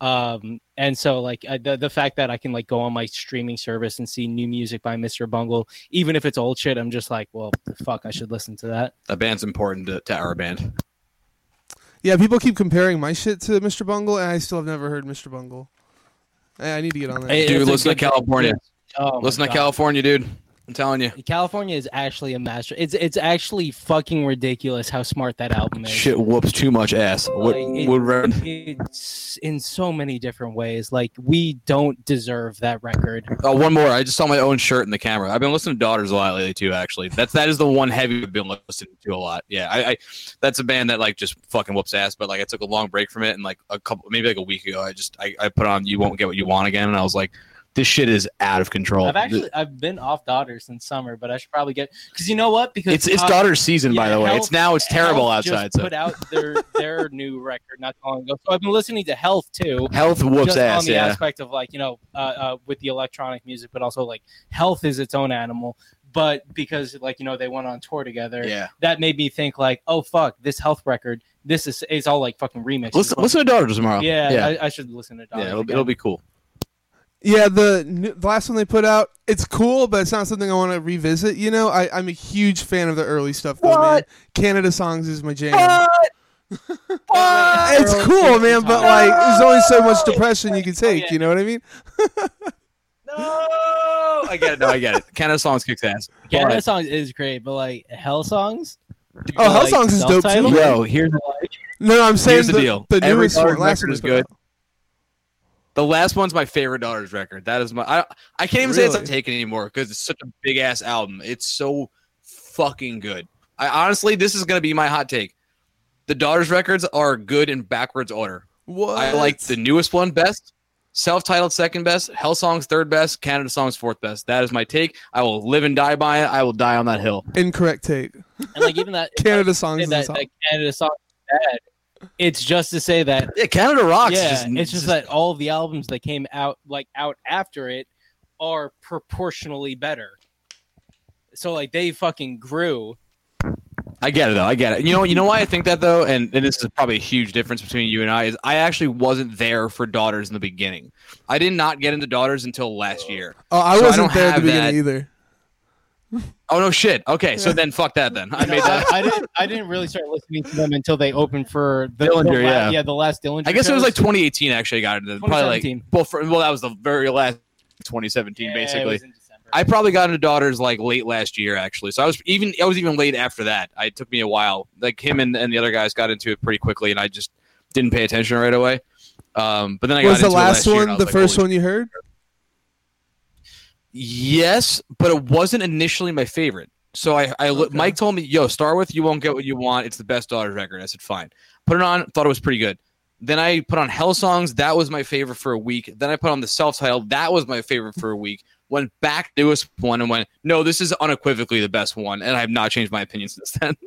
Um, and so like I, the the fact that I can like go on my streaming service and see new music by Mr. Bungle, even if it's old shit, I'm just like, well, fuck, I should listen to that. That band's important to, to our band. Yeah, people keep comparing my shit to Mr. Bungle, and I still have never heard Mr. Bungle. I I need to get on that. Hey, Dude, it's a listen to good- California. Oh, listen to California, dude. I'm telling you. California is actually a master. It's it's actually fucking ridiculous how smart that album is. Shit whoops too much ass. Like, it- Woodrow. It's in so many different ways. Like we don't deserve that record. Oh, one more. I just saw my own shirt in the camera. I've been listening to Daughters a lot lately too. Actually, that's that is the one heavy I've been listening to a lot. Yeah, I, I that's a band that like just fucking whoops ass. But like I took a long break from it, and like a couple, maybe like a week ago, I just I, I put on "You Won't Get What You Want" again, and I was like, this shit is out of control. I've actually I've been off Daughters since summer, but I should probably get because you know what? Because it's it's Daughters season by the way. Health- it's now it's terrible outside. Just So put out their their new record not long ago. So I've been listening to Health too. health whoops ass. on the Yeah. aspect of like you know uh, uh, with the electronic music, but also like Health is its own animal. But because like you know they went on tour together, Yeah. that made me think like, oh fuck, this Health record, this is it's all like fucking remixes. Listen, listen to Daughters tomorrow. Yeah, yeah, I, I should listen to Daughters. yeah. It'll, it'll be cool. Yeah, the, the last one they put out, it's cool, but it's not something I want to revisit. You know, I, I'm a huge fan of the early stuff, though, man. Canada songs is my jam. What? It's cool, man, but songs. like, there's only so much depression you can oh, take. yeah. You know what I mean? No, I get it. No, I get it. Canada songs kicks ass. Canada But- songs is great, but like Hell songs. Oh, Hell like, Songs is dope, too. self-titled? Yo, here's No, no, I'm saying Here's the the, deal. the newest one, last record one is good. out. The last one's my favorite Daughters record. That is my. I I can't even say it's Really? not taken anymore because it's such a big ass album. It's so fucking good. I honestly, this is gonna be my hot take. The Daughters records are good in backwards order. What? I like the newest one best, self-titled second best, Hell Songs third best, Canada Songs fourth best. That is my take. I will live and die by it. I will die on that hill. incorrect take. And like even that Canada like, songs say is that, that Canada Song's is bad. It's just to say that Yeah, Canada rocks. yeah, it's just that all the albums that came out like out after it are proportionally better. So like they fucking grew. I get it though. I get it. You know, you know why I think that though, and, and this is probably a huge difference between you and I is I actually wasn't there for Daughters in the beginning. I did not get into Daughters until last oh. year. Oh, I so wasn't don't there at the beginning that- either. Oh no, shit. Okay, so then fuck that then. I made that. I, I didn't. I didn't really start listening to them until they opened for the Dillinger, the la- yeah. yeah, the last Dillinger. I guess it was shows. like 2018. Actually, I got into it. probably like 2017. well, for, well, that was the very last 2017, Yeah, it basically. was in December. I probably got into Daughters like late last year, actually. So I was even I was even late after that. I- It took me a while. Like him and, and the other guys got into it pretty quickly, and I just didn't pay attention right away. Um, but then I Was got the into it last year, and one I was the like, first holy one you heard? Yes, but it wasn't initially my favorite. So I, I Okay. Mike told me, "Yo, start with you won't get what you want. It's the best Daughters record." I said, "Fine." Put it on. Thought it was pretty good. Then I put on Hell Songs. That was my favorite for a week. Then I put on the self-titled. That was my favorite for a week. Went back to this one and went, "No, this is unequivocally the best one." And I have not changed my opinion since then.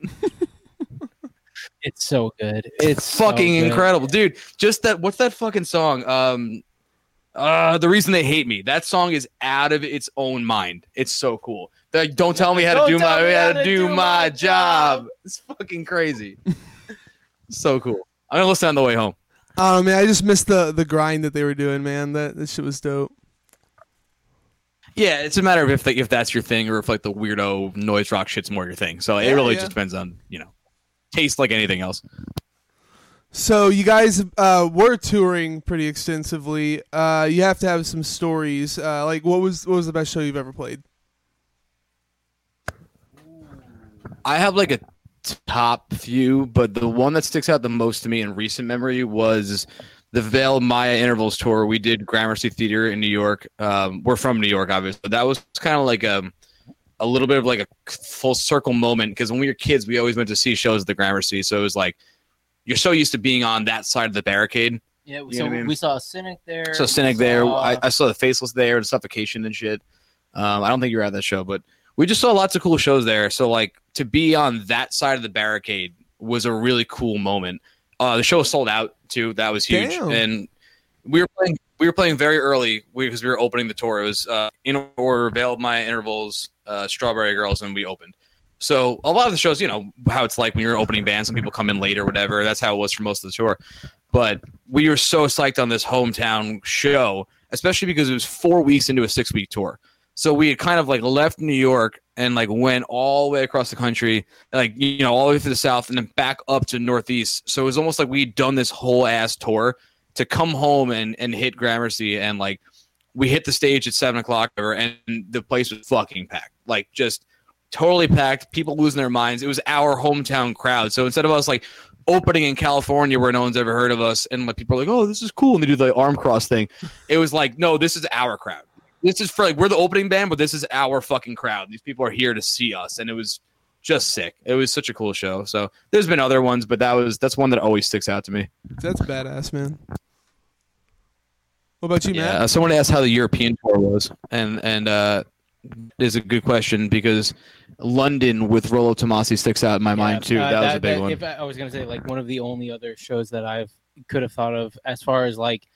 It's so good. It's so fucking good. incredible, dude. Just that. What's that fucking song? Um, uh, the reason they hate me. That song is out of its own mind. It's so cool. Like, don't tell me how to Don't do my me how to do my job. It's fucking crazy. so cool. I'm gonna listen on the way home. Oh man, I just missed the the grind that they were doing, man. That that shit was dope. Yeah, it's a matter of if the, if that's your thing or if like the weirdo noise rock shit's more your thing. So it really yeah. just depends on you know taste like anything else. So you guys uh, were touring pretty extensively. Uh, you have to have some stories. Uh, like, what was what was the best show you've ever played? I have like a top few, but the one that sticks out the most to me in recent memory was the Veil Maya Intervals tour. We did Gramercy Theater in New York. Um, we're from New York, obviously. That was kind of like a a little bit of like a full circle moment because when we were kids, we always went to see shows at the Gramercy. So it was like you're so used to being on that side of the barricade. Yeah, You so I mean? we saw a Cynic there. So we Cynic there, saw- I, I saw the Faceless there, and Suffocation and shit. Um, I don't think you were at that show, but we just saw lots of cool shows there. So like to be on that side of the barricade was a really cool moment. Uh, the show was sold out too. That was huge, Damn. and we were playing we were playing very early because we were opening the tour. It was uh, in order, Veil of Maya Intervals, uh, Strawberry Girls, and we opened. So a lot of the shows, you know how it's like when you're opening bands, some people come in late or whatever. That's how it was for most of the tour. But we were so psyched on this hometown show, especially because it was four weeks into a six week tour. So we had kind of like left New York and like went all the way across the country, like you know, all the way to the south and then back up to northeast. So it was almost like we'd done this whole ass tour to come home and and hit Gramercy and like we hit the stage at seven o'clock and the place was fucking packed, like just totally packed. People losing their minds. It was our hometown crowd. So instead of us like opening in California where no one's ever heard of us, and like people are like, "Oh, this is cool," and they do the arm cross thing. It was like, no, this is our crowd. This is for like we're the opening band, but this is our fucking crowd. These people are here to see us, and it was just sick. It was such a cool show. So there's been other ones, but that was that's one that always sticks out to me. That's badass, man. What about you, Yeah, Matt? uh, someone asked how the European tour was, and and uh, is a good question because London with Rolo Tomasi sticks out in my mind too. uh, that, was a big one. If I, I was gonna say like one of the only other shows that I've could have thought of as far as like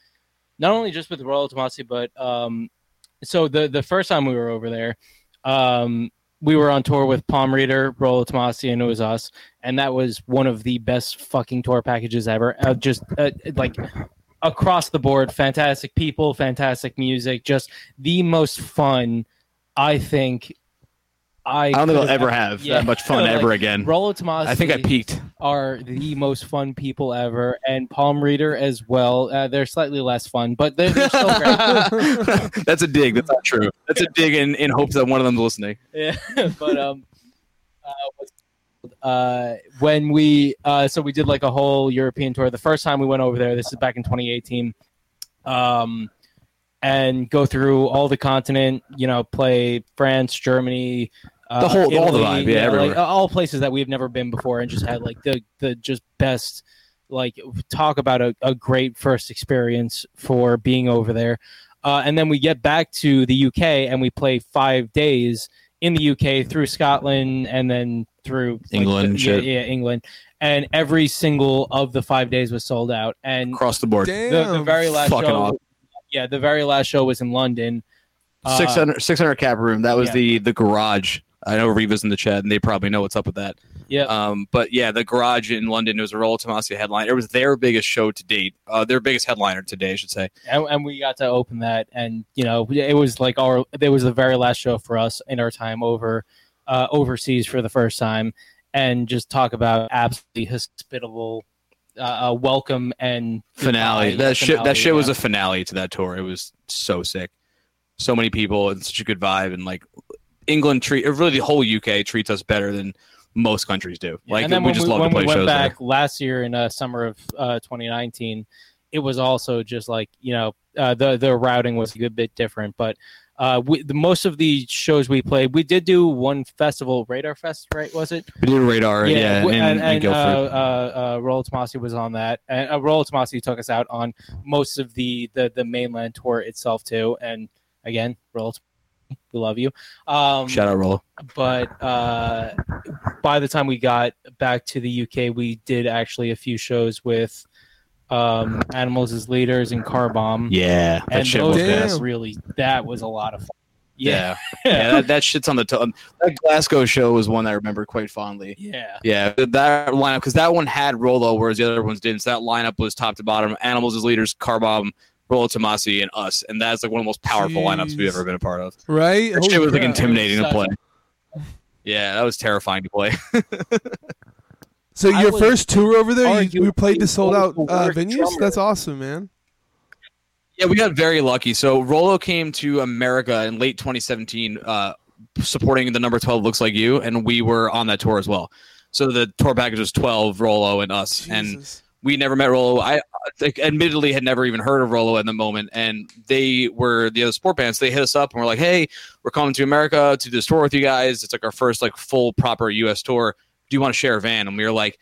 not only just with Rolo Tomasi, but um, so the the first time we were over there, um, we were on tour with Palm Reader, Rolo Tomasi, and it was us, and that was one of the best fucking tour packages ever. Uh, just uh, like across the board, fantastic people, fantastic music, just the most fun. I think. I, I don't think I'll ever have Yeah. that much fun Like, ever again. Rolo Tomasi I think I peaked. are the most fun people ever, and Palm Reader as well. Uh, they're slightly less fun, but they're, they're still great. That's a dig. That's not true. That's a dig in, in hopes that one of them's listening. yeah, but um, uh, uh, when we uh, so we did like a whole European tour. The first time we went over there, this is back in 2018. Um, and go through all the continent. You know, play France, Germany. Uh, The whole- all the vibe, yeah, everywhere. like all places that we've never been before, and just had like the the just best. Like talk about a, a great first experience for being over there. Uh, and then we get back to the UK and we play five days in the UK through Scotland and then through England and the- yeah, yeah, England. And every single of the five days was sold out. And Across the board. Damn. the, the very last Fucking show, awesome. yeah, the very last show was in London. Uh, 600, 600 cap room. That was yeah. the the garage. I know Reva's in the chat, and they probably know what's up with that. Yeah. Um, but yeah, the garage in London it was a Rolo Tomasi headline. It was their biggest show to date. Uh, their biggest headliner today, I should say. and, and we got to open that and you know it was like our it was the very last show for us in our time over uh, overseas for the first time and just talk about absolutely hospitable uh, uh, welcome and Finale. goodbye. That shit. That shit was a finale to that tour. It was so sick. So many people and such a good vibe, and like England treat, or really the whole UK treats us better than most countries do. Yeah, Like and we just we, love to play we went shows back there. last year in uh, summer of uh, 2019 it was also just like you know uh, the the routing was a good bit different but uh, we, the most of the shows we played, we did do one festival, Radar Fest, right? Was it? We did radar, yeah, w- in, and, in and uh, uh, uh, Rolo Tomasi was on that, and uh, Rolo Tomasi took us out on most of the, the the mainland tour itself too. And again, Rolo Tomasi, we love you. Um, Shout out Rolo. but uh, by the time we got back to the UK, we did actually a few shows with um, Animals as Leaders and Car Bomb. Yeah, that and shit those was guys really that was a lot of fun. Yeah, yeah, that, that shit's on the top. That Glasgow show was one I remember quite fondly. yeah. Yeah, that lineup because that one had Rolo, whereas the other ones didn't. So that lineup was top to bottom. Animals as leaders, Carbomb, Rolo Tomasi, and us, and that's like one of the most powerful lineups we've ever been a part of. right? That Holy shit was like crap. intimidating to play. Yeah, that was terrifying to play. So your first tour over there, you, argue we played to he's sold out one of the uh, venues. drummers. That's awesome, man. Yeah, we got very lucky. So Rolo came to America in late 2017, uh, supporting the number 12 looks like you, and we were on that tour as well. So the tour package was 12, Rolo, and us, and we never met Rolo. I admittedly had never even heard of Rolo at the moment, and they were the other sport bands. They hit us up and were like, "Hey, we're coming to America to do this tour with you guys. It's like our first like full proper U.S. tour. Do you want to share a van?" And we were like.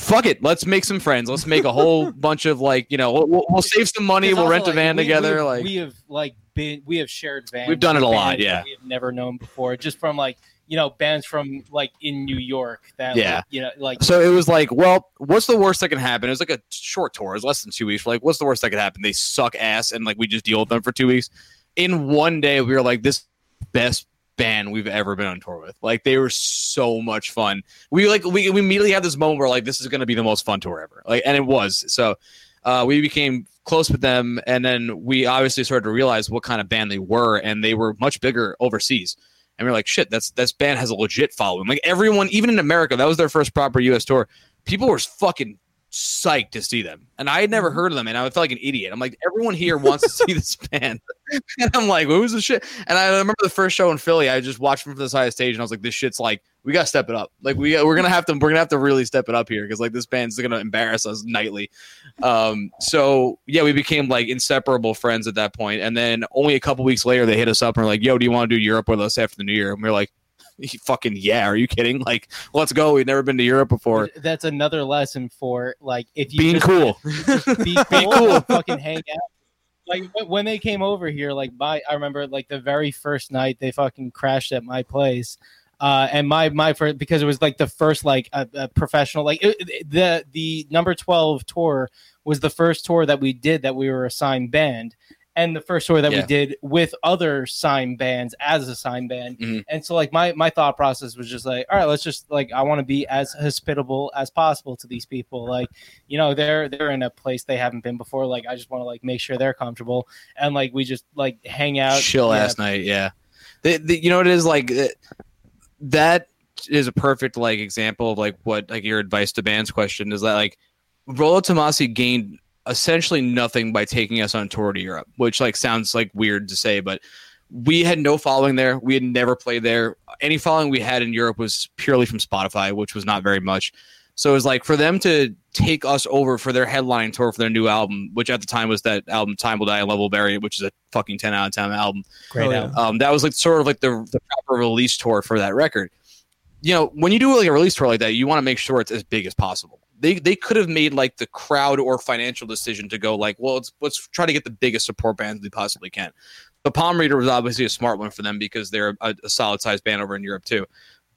Fuck it, let's make some friends. Let's make a whole bunch of like, you know, we'll, we'll- save some money. We'll rent a van we- together. we- like, we have like been we have shared vans. We've done it a lot, yeah. We have never known before, just from like you know bands from like in New York that Yeah. like, you know like So it was like, well, what's the worst that can happen? It was like a short tour. It was less than two weeks. We're like, what's the worst that could happen? They suck ass, and like we just deal with them for two weeks. In one day, we were like, this best band we've ever been on tour with. Like they were so much fun. We like we, we immediately had this moment where like this is going to be the most fun tour ever. Like, and it was. So uh, we became close with them, and then we obviously started to realize what kind of band they were, and they were much bigger overseas. And we are like, shit, that's this band has a legit following. Like everyone, even in America, that was their first proper U.S. tour. People were fucking psyched to see them, and I had never mm-hmm. heard of them, and I felt like an idiot. I'm like, everyone here wants to see this band, and I'm like, who's this shit? And I remember the first show in Philly, I just watched them from the side of stage, and I was like, this shit's like, we gotta step it up. Like we we're gonna have to we're gonna have to really step it up here because like this band's gonna embarrass us nightly. Um, so yeah, we became like inseparable friends at that point, and then only a couple weeks later, they hit us up and were like, "Yo, do you want to do Europe with us after the New Year?" And we are like, "Fucking yeah, are you kidding? Like, let's go. We've never been to Europe before." that's another lesson for like if you Being cool. be Be cool, cool. fucking hang out. Like when- when they came over here, like my I remember like the very first night they fucking crashed at my place. Uh, and my my first because it was like the first like a, a professional like it, the the number 12 tour was the first tour that we did that we were a signed band and the first tour that we did with other signed bands as a signed band. Mhm. and so like my my thought process was just like all right let's just like i want to be as hospitable as possible to these people. Like you know they're they're in a place they haven't been before. Like i just want to like make sure they're comfortable and like we just like hang out. Chill yeah, ass night. Yeah, the, the, you know what it is like that is a perfect like example of like what like your advice to bands question is that like Rolo Tomasi gained essentially nothing by taking us on tour to Europe, which like sounds like weird to say, but we had no following there. We had never played there. Any following we had in Europe was purely from Spotify, which was not very much. So it was like for them to take us over for their headline tour for their new album, which at the time was that album "Time Will Die and Love Will Bury It," which is a fucking ten out of ten album. great Oh, yeah. album. Um, that was like sort of like the, the proper release tour for that record. You know, when you do like a release tour like that, you want to make sure it's as big as possible. They they could have made like the crowd or financial decision to go like, well, let's let's try to get the biggest support bands we possibly can. The Palm Reader was obviously a smart one for them because they're a, a solid sized band over in Europe too.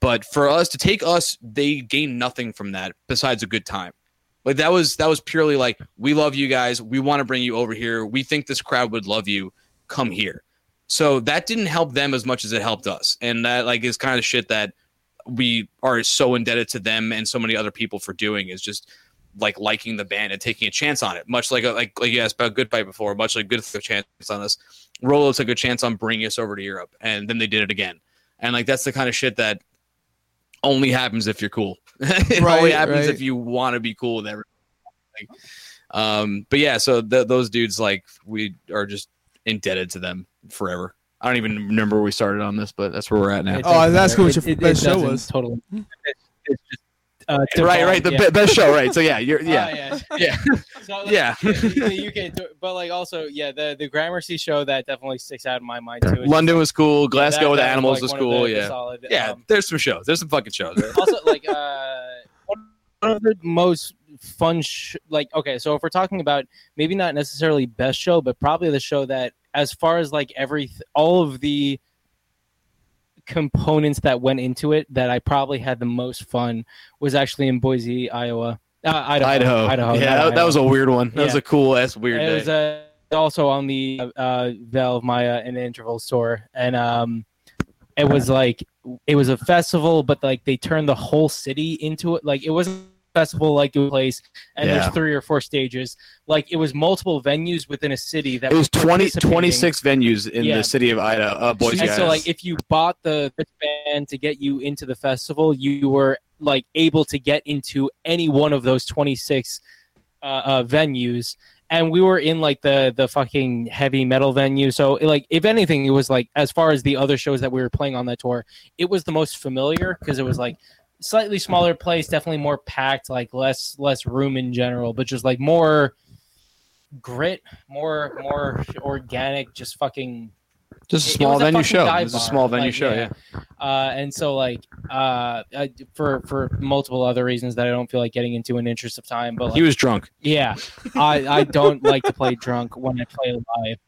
But for us to take us, they gain nothing from that besides a good time. Like that was that was purely like we love you guys. We want to bring you over here. We think this crowd would love you. Come here. So that didn't help them as much as it helped us, and that like is kind of shit that we are so indebted to them and so many other people for doing is just like liking the band and taking a chance on it. Much like uh, like like you asked about Good Fight before, much like Good a chance on us. Rolo took a chance on bringing us over to Europe, and then they did it again. And like that's the kind of shit that only happens if you're cool. it Right, only happens right. if you want to be cool with everyone. Like, um, but yeah, so th- those dudes like we are just indebted to them forever. I don't even remember where we started on this, but that's where we're at now. It Oh, I was asking what matter. your best show doesn't was. Totally. It's, it's just, uh, right, right. The yeah. be- best show, right? So yeah, you're Oh, yeah, yeah, So, like, yeah. the UK, tour- but like also, yeah, the the Gramercy show that definitely sticks out in my mind too. It's London was cool. like, Glasgow that- with that animals like, was cool. the- the yeah, solid, yeah. um, There's some shows. There's some fucking shows. Right? also, like uh, one of the most fun, sh- like okay, so if we're talking about maybe not necessarily best show, but probably the show that, as far as like every all of the components that went into it, that I probably had the most fun was actually in Boise, Iowa. Uh, Idaho, Idaho. Idaho. yeah, that, that was a weird one. That was a cool ass weird It day. was uh, also on the uh, Veil of Maya and Intervals tour, and um, it was like it was a festival, but like they turned the whole city into it. Like it wasn't festival like a place, and Yeah. there's three or four stages. Like it was multiple venues within a city that it was 20, 26 venues in Yeah. the city of Idaho, uh, Boise. And so, like, if you bought the band to get you into the festival, you were like able to get into any one of those 26 uh, uh, venues. And we were in like the the fucking heavy metal venue. So, like, if anything, it was like as far as the other shows that we were playing on that tour, it was the most familiar because it was like slightly smaller place, definitely more packed, like less less room in general, but just like more grit, more more organic, just fucking just a small a venue show. It dive was a small venue like, show. yeah. Yeah. uh, and so like uh, I- for for multiple other reasons that I don't feel like getting into in interest of time, but like, He was drunk. yeah, I I don't like to play drunk when I play live,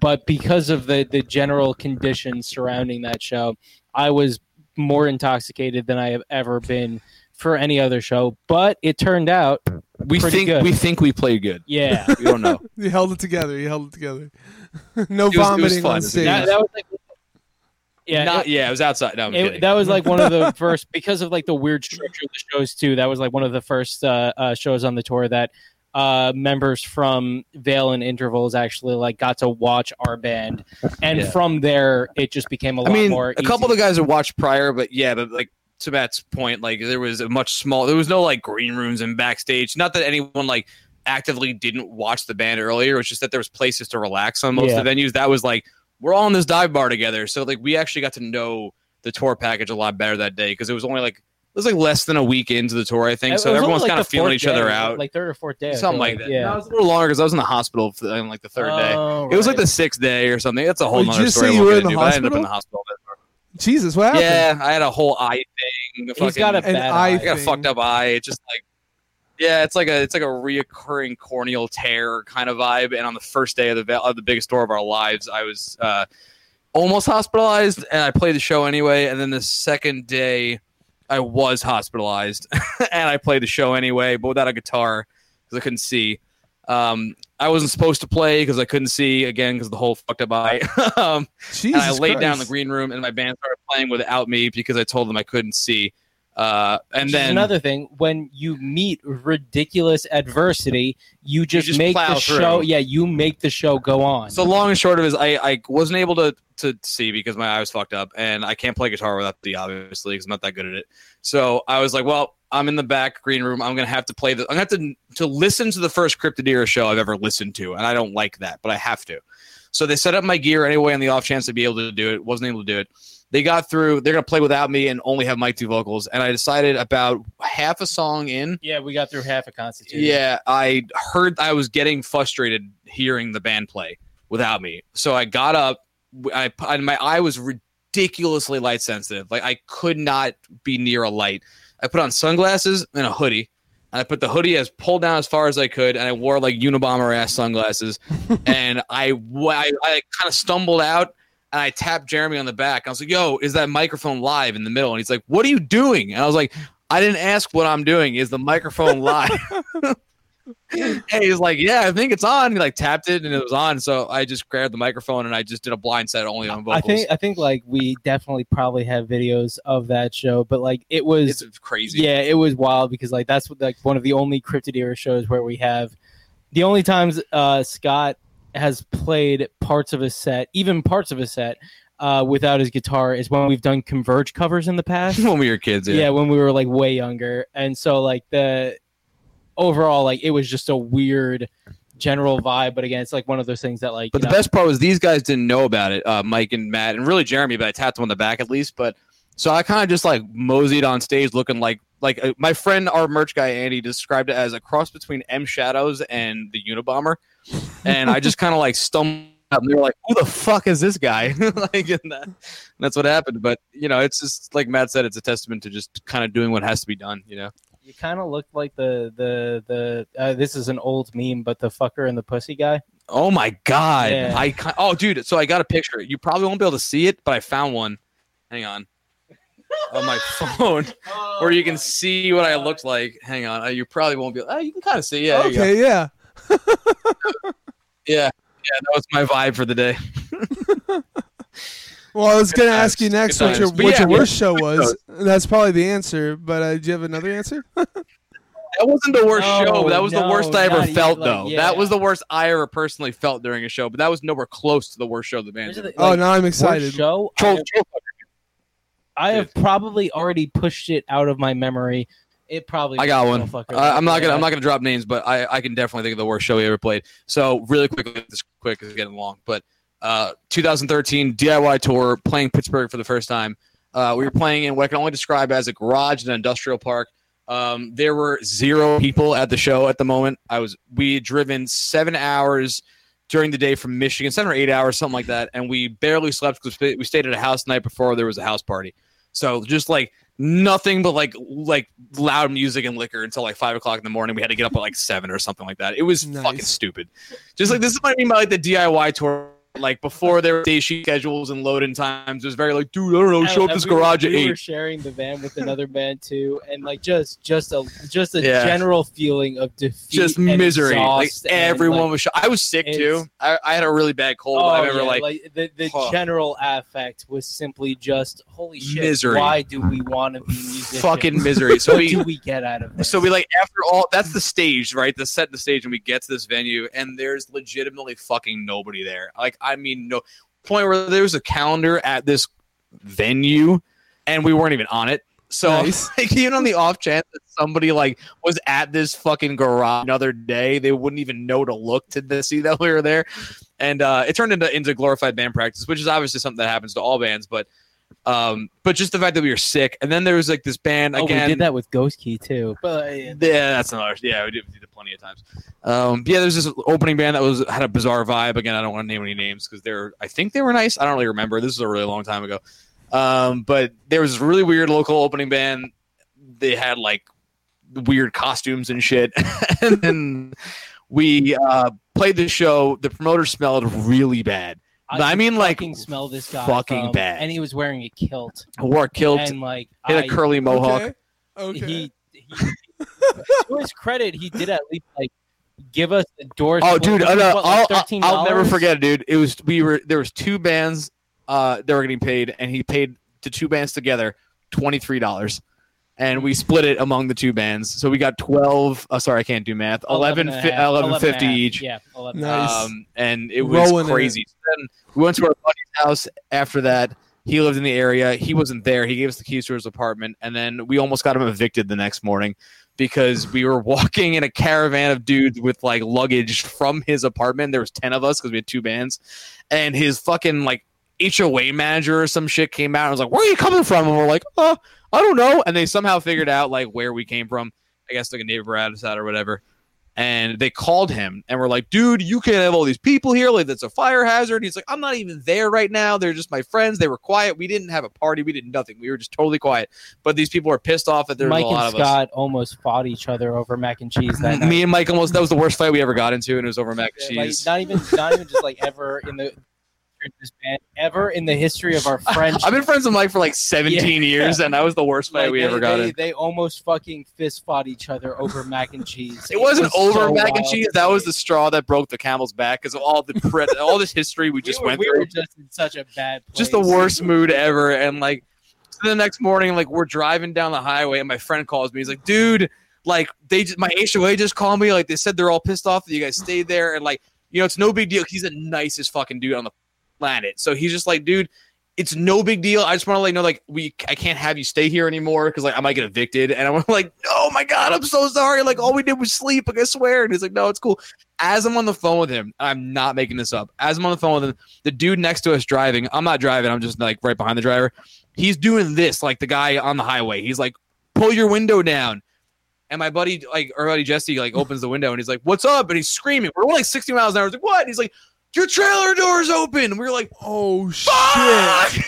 but because of the the general conditions surrounding that show, I was more intoxicated than I have ever been for any other show. But it turned out, We think good. we think we played good. yeah, We don't know. You held it together. You held it together. no it was vomiting fun. on It was- stage. that, that was like, yeah, Not it- yeah, it was outside. No, I'm it- that was like one of the first because of like the weird structure of the shows too. That was like one of the first uh, uh, shows on the tour that uh, members from Veil and Intervals actually like got to watch our band, and Yeah. from there it just became a lot I mean, more. a couple of the guys watched prior, but yeah, but like to Matt's point, like there was a much small. There was no like green rooms and backstage. Not that anyone like actively didn't watch the band earlier. It's just that there was places to relax on most Yeah. of the venues. That was like we're all in this dive bar together, so like we actually got to know the tour package a lot better that day because it was only like it was like less than a week into the tour, I think. It so everyone's like, kind of feeling each other out. like third or fourth day, Something like that. Yeah, No, it was a little longer because I was in the hospital for, like the third day. Oh, It was like the sixth day or something. That's a whole did you just story. say you were in the into, but I ended up in the hospital? hospital. Jesus, what happened? Yeah, I had a whole eye thing. He's fucking- got a bad eye eye. I got a fucked up eye. It's just like, yeah, it's like a it's like a reoccurring corneal tear kind of vibe. And on the first day of the of the biggest tour of our lives, I was uh, almost hospitalized, and I played the show anyway. And then the second day, I was hospitalized, and I played the show anyway, but without a guitar because I couldn't see. Um, I wasn't supposed to play because I couldn't see again because the whole fucked up eye. um, and I laid down in the green room, and my band started playing without me because I told them I couldn't see. Uh, and Which then another thing, when you meet ridiculous adversity, you just, just make the through. show. Yeah, you make the show go on. So long and short of it is, I, I wasn't able to to see because my eye was fucked up, and I can't play guitar without the obviously because I'm not that good at it. So I was like, well, I'm in the back green room. I'm gonna have to play the. I'm gonna have to to listen to the first Cryptodira show I've ever listened to, and I don't like that, but I have to. So they set up my gear anyway on the off chance to be able to do it. Wasn't able to do it. They got through. They're gonna play without me and only have Mike do vocals. And I decided about half a song in. yeah, we got through half a constitution. Yeah, I heard I was getting frustrated hearing the band play without me. So I got up. I, I my eye was ridiculously light sensitive. Like I could not be near a light. I put on sunglasses and a hoodie. And I put the hoodie as pulled down as far as I could, and I wore like Unabomber ass sunglasses. and I, I, I kind of stumbled out, and I tapped Jeremy on the back. I was like, "Yo, is that microphone live in the middle?" And he's like, "What are you doing?" And I was like, "I didn't ask what I'm doing. Is the microphone live?" and he's like, "Yeah, I think it's on." He like tapped it, and it was on. So I just grabbed the microphone and I just did a blind set only on vocals. I think I think like we definitely probably have videos of that show, but like it was it's crazy. yeah, it was wild because like that's what, like one of the only Cryptodira shows where we have the only times uh, Scott has played parts of a set, even parts of a set, uh, without his guitar is when we've done Converge covers in the past. when we were kids. yeah. Yeah. when we were like way younger, and so like the overall like it was just a weird general vibe. But again, it's like one of those things that like But the know- best part was these guys didn't know about it, uh, Mike and Matt, and really Jeremy. But I tapped him on the back at least. But so I kind of just like moseyed on stage, looking like like uh, my friend, our merch guy Andy, described it as a cross between M Shadows and the Unabomber, and I just kind of like stumbled. out, And they were like, "Who the fuck is this guy?" like, and, that, and that's what happened. But you know, it's just like Matt said, it's a testament to just kind of doing what has to be done. You know, You kind of looked like the the the. Uh, this is an old meme, but the fucker and the pussy guy. Oh my god! Yeah. I oh dude, so I got a picture. You probably won't be able to see it, but I found one. Hang on, on my phone, where you can see what I looked like. Hang on, uh, you probably won't be. Uh, you can kind of see. Yeah, there you go. okay, yeah. yeah, yeah. That was my vibe for the day. Well, I was gonna ask you next what your what yeah, your yeah, worst show was. That's probably the answer. But uh, do you have another answer? That wasn't the worst No, show. That was the worst I ever not felt, like, though. yeah. That was the worst I ever personally felt during a show. But that was nowhere close to the worst show of the band the did. thing, oh, now I'm excited. Show. I Troll- have, Troll- I have probably already pushed it out of my memory. It probably. I got one. I, I'm not gonna I'm not gonna drop names, but I, I can definitely think of the worst show we ever played. So really quickly, this quick is getting long, but uh, 2013 DIY tour, playing Pittsburgh for the first time. Uh, we were playing in what I can only describe as a garage in an industrial park. Um, there were zero people at the show at the moment. I was we had driven seven hours during the day from Michigan, seven or eight hours, something like that, and we barely slept because we stayed at a house the night before there was a house party. So just like nothing but like like loud music and liquor until like five o'clock in the morning. We had to get up at like seven or something like that. It was Nice. fucking stupid. Just like this is what I mean by like the DIY tour like before there were day sheet schedules and load-in times. It was very like, dude, I don't know, show up And this we were- garage at we were sharing the van with another band too, and like just just a just a Yeah. general feeling of defeat, Just and misery. Like and, everyone like, was. Sh- I was sick too. I, I had a really bad cold. Oh, I remember yeah, like, the, the huh. general affect was simply just holy shit. Misery. Why do we want to be musicians? fucking misery. So what we do we get out of this? So we like after all that's the stage, right? The set the stage and we get to this venue and there's legitimately fucking nobody there. Like I mean no point where there was a calendar at this venue and we weren't even on it. So Nice. like even on the off chance that somebody like was at this fucking garage another day, they wouldn't even know to look to, to see that we were there. And uh, it turned into into glorified band practice, which is obviously something that happens to all bands, but um but just the fact that we were sick and then there was like this band oh, again we did that with Ghost Key too. But yeah, that's another. Yeah, we did, we did it plenty of times. Um, yeah, there's this opening band that was had a bizarre vibe. Again, I don't want to name any names because they're. I think they were nice. I don't really remember. This is a really long time ago. Um, but there was this really weird local opening band. They had like weird costumes and shit, and then we uh, played the show. The promoter smelled really bad. I could mean, like, fucking smell this guy fucking from- bad. and he was wearing a kilt Wore a kilt, and like had I- a curly mohawk. Okay. Okay. he, he to his credit, he did at least like give us the doors. Oh, dude, what, uh, what, I'll, like I'll, I'll never forget dude. It was we were there was two bands uh that were getting paid, and he paid the two bands together twenty three dollars, and we split it among the two bands. So we got twelve. Oh, sorry, I can't do math. 11, and a fi- half, 11 and a 50 half. each. Yeah, 11 Nice. Um, and it was Rolling in crazy. So then we went to our buddy's house after that. He lived in the area. He wasn't there. He gave us the keys to his apartment, and then we almost got him evicted the next morning because we were walking in a caravan of dudes with like luggage from his apartment. There was ten of us because we had two bands, and his fucking like HOA manager or some shit came out and was like, "Where are you coming from?" And we're like, "Oh, I don't know." And they somehow figured out like where we came from. I guess like a neighbor had us out or whatever and they called him and were like, dude, you can't have all these people here. Like, that's a fire hazard. He's like, I'm not even there right now. They're just my friends. They were quiet. We didn't have a party. We did nothing. We were just totally quiet. But these people were pissed off that there was Mike a lot and of us. Scott almost fought each other over mac and cheese that night. Me and Mike almost, that was the worst fight we ever got into, and it was over mac and Like, cheese. not even, not even just like ever in the this band, ever in the history of our friendship. I've been friends with Mike for like 17 years, and that was the worst fight Like, we they, ever got they, in. they almost fucking fist fought each other over mac and cheese. It wasn't was over so mac and cheese. That was the straw that broke the camel's back because of all the pre- all this history we just we were, went we through. were just in such a bad place. just the worst mood ever. And like so the next morning, like we're driving down the highway, and my friend calls me. He's like, "Dude, like they just, my HOA just called me. Like they said they're all pissed off that you guys stayed there, and like you know it's no big deal. He's the nicest fucking dude on the planet. So he's just like, dude." It's no big deal. I just want to let you know, like, we I can't have you stay here anymore because like I might get evicted. And I'm like, oh my god, I'm so sorry. Like all we did was sleep. Like I swear. And he's like, no, it's cool. As I'm on the phone with him, I'm not making this up. As I'm on the phone with him, the dude next to us driving. I'm not driving. I'm just like right behind the driver. He's doing this like the guy on the highway. He's like, pull your window down. And my buddy, like our buddy Jesse, like opens the window and he's like, "What's up?" And he's screaming. We're like 60 miles an hour. Like, "What?" And he's like, "Your trailer door's open." And we were like, Oh "Fuck!" shit!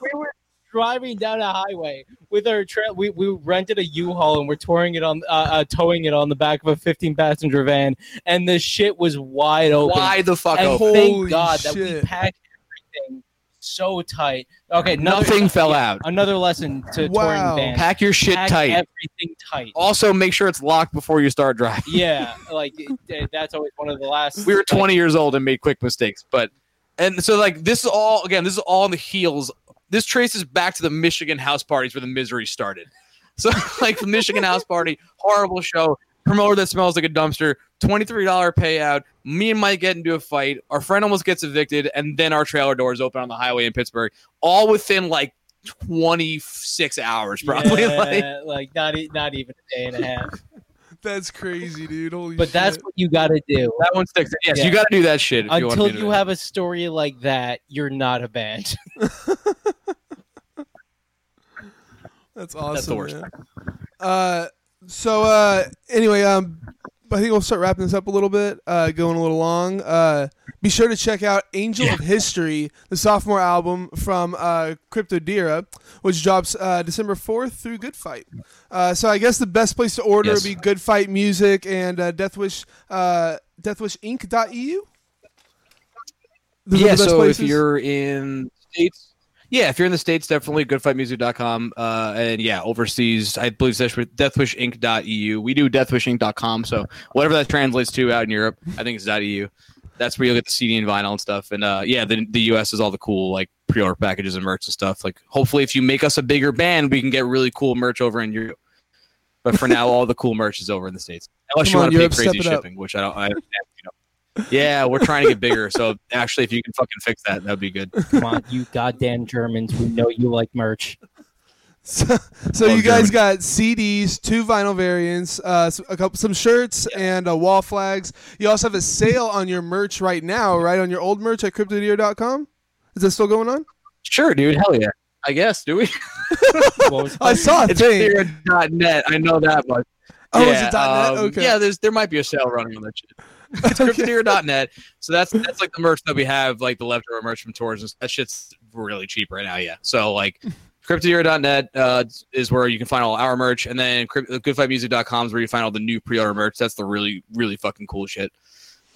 we were driving down a highway with our trail. We, we rented a U-Haul and we're touring it on, uh, uh, towing it on the back of a 15-passenger van, and the shit was wide open. Why the fuck and open? thank Holy God that we shit. packed everything so tight. Okay, another, Nothing fell yeah, out. Another lesson to Wow. touring bands: Pack your shit Pack tight. Everything tight. also, make sure it's locked before you start driving. yeah, like that's always one of the last. we were like, 20 years old and made quick mistakes but and so like this is all again this is all on the heels this traces back to the michigan house parties where the misery started so like the michigan house party horrible show promoter that smells like a dumpster $23 payout me and mike get into a fight our friend almost gets evicted and then our trailer doors open on the highway in pittsburgh all within like 26 hours probably like yeah, like not e- not even a day and a half. That's crazy, dude. Holy But shit. that's what you got to do. that one sticks yes Yeah. you got to do that shit if you Until to you have a story like that, you're not a band. That's awesome. That's the worst. man. Uh, so uh, anyway, um, I think we'll start wrapping this up a little bit, uh, going a little long. Uh, be sure to check out Angel of History, the sophomore album from uh, Cryptodira, which drops uh, December 4th through Good Fight. Uh, so I guess the best place to order Yes. would be Good Fight Music and uh, Deathwish, uh, deathwishinc.eu. Those yeah, the best so places? if you're in states, yeah, if you're in the states, definitely goodfightmusic.com. Uh, and yeah, overseas, I believe it's deathwishinc.eu. We do deathwishinc.com, so whatever that translates to out in Europe, I think it's .eu. That's where you'll get the CD and vinyl and stuff. And uh, yeah, the the US is all the cool like pre-order packages and merch and stuff. Like hopefully, if you make us a bigger band, we can get really cool merch over in Europe. But for now, all the cool merch is over in the states. Unless Come you want to pay crazy shipping, which I don't. I, you know. Yeah, we're trying to get bigger. So actually, if you can fucking fix that, that'd be good. Come on, you goddamn Germans. We know you like merch. So, so you guys Germany. got CDs, two vinyl variants, uh, s- a couple, some shirts, and uh, wall flags. You also have a sale on your merch right now, right on your old merch at cryptodira.com. Is that still going on? Sure, dude. Hell yeah. I guess. Do we? What was it I saw it. It's thing. clear.net. I know that much. Oh, is yeah, it .net? um, Okay. Yeah, there's there might be a sale running on that shit. It's. So that's that's like the merch that we have, like the leftover merch from tours. And that shit's really cheap right now. Yeah. So like cryptodira.net uh, is where you can find all our merch, and then crypt- goodfightmusic.com is where you find all the new pre-order merch. That's the really really fucking cool shit.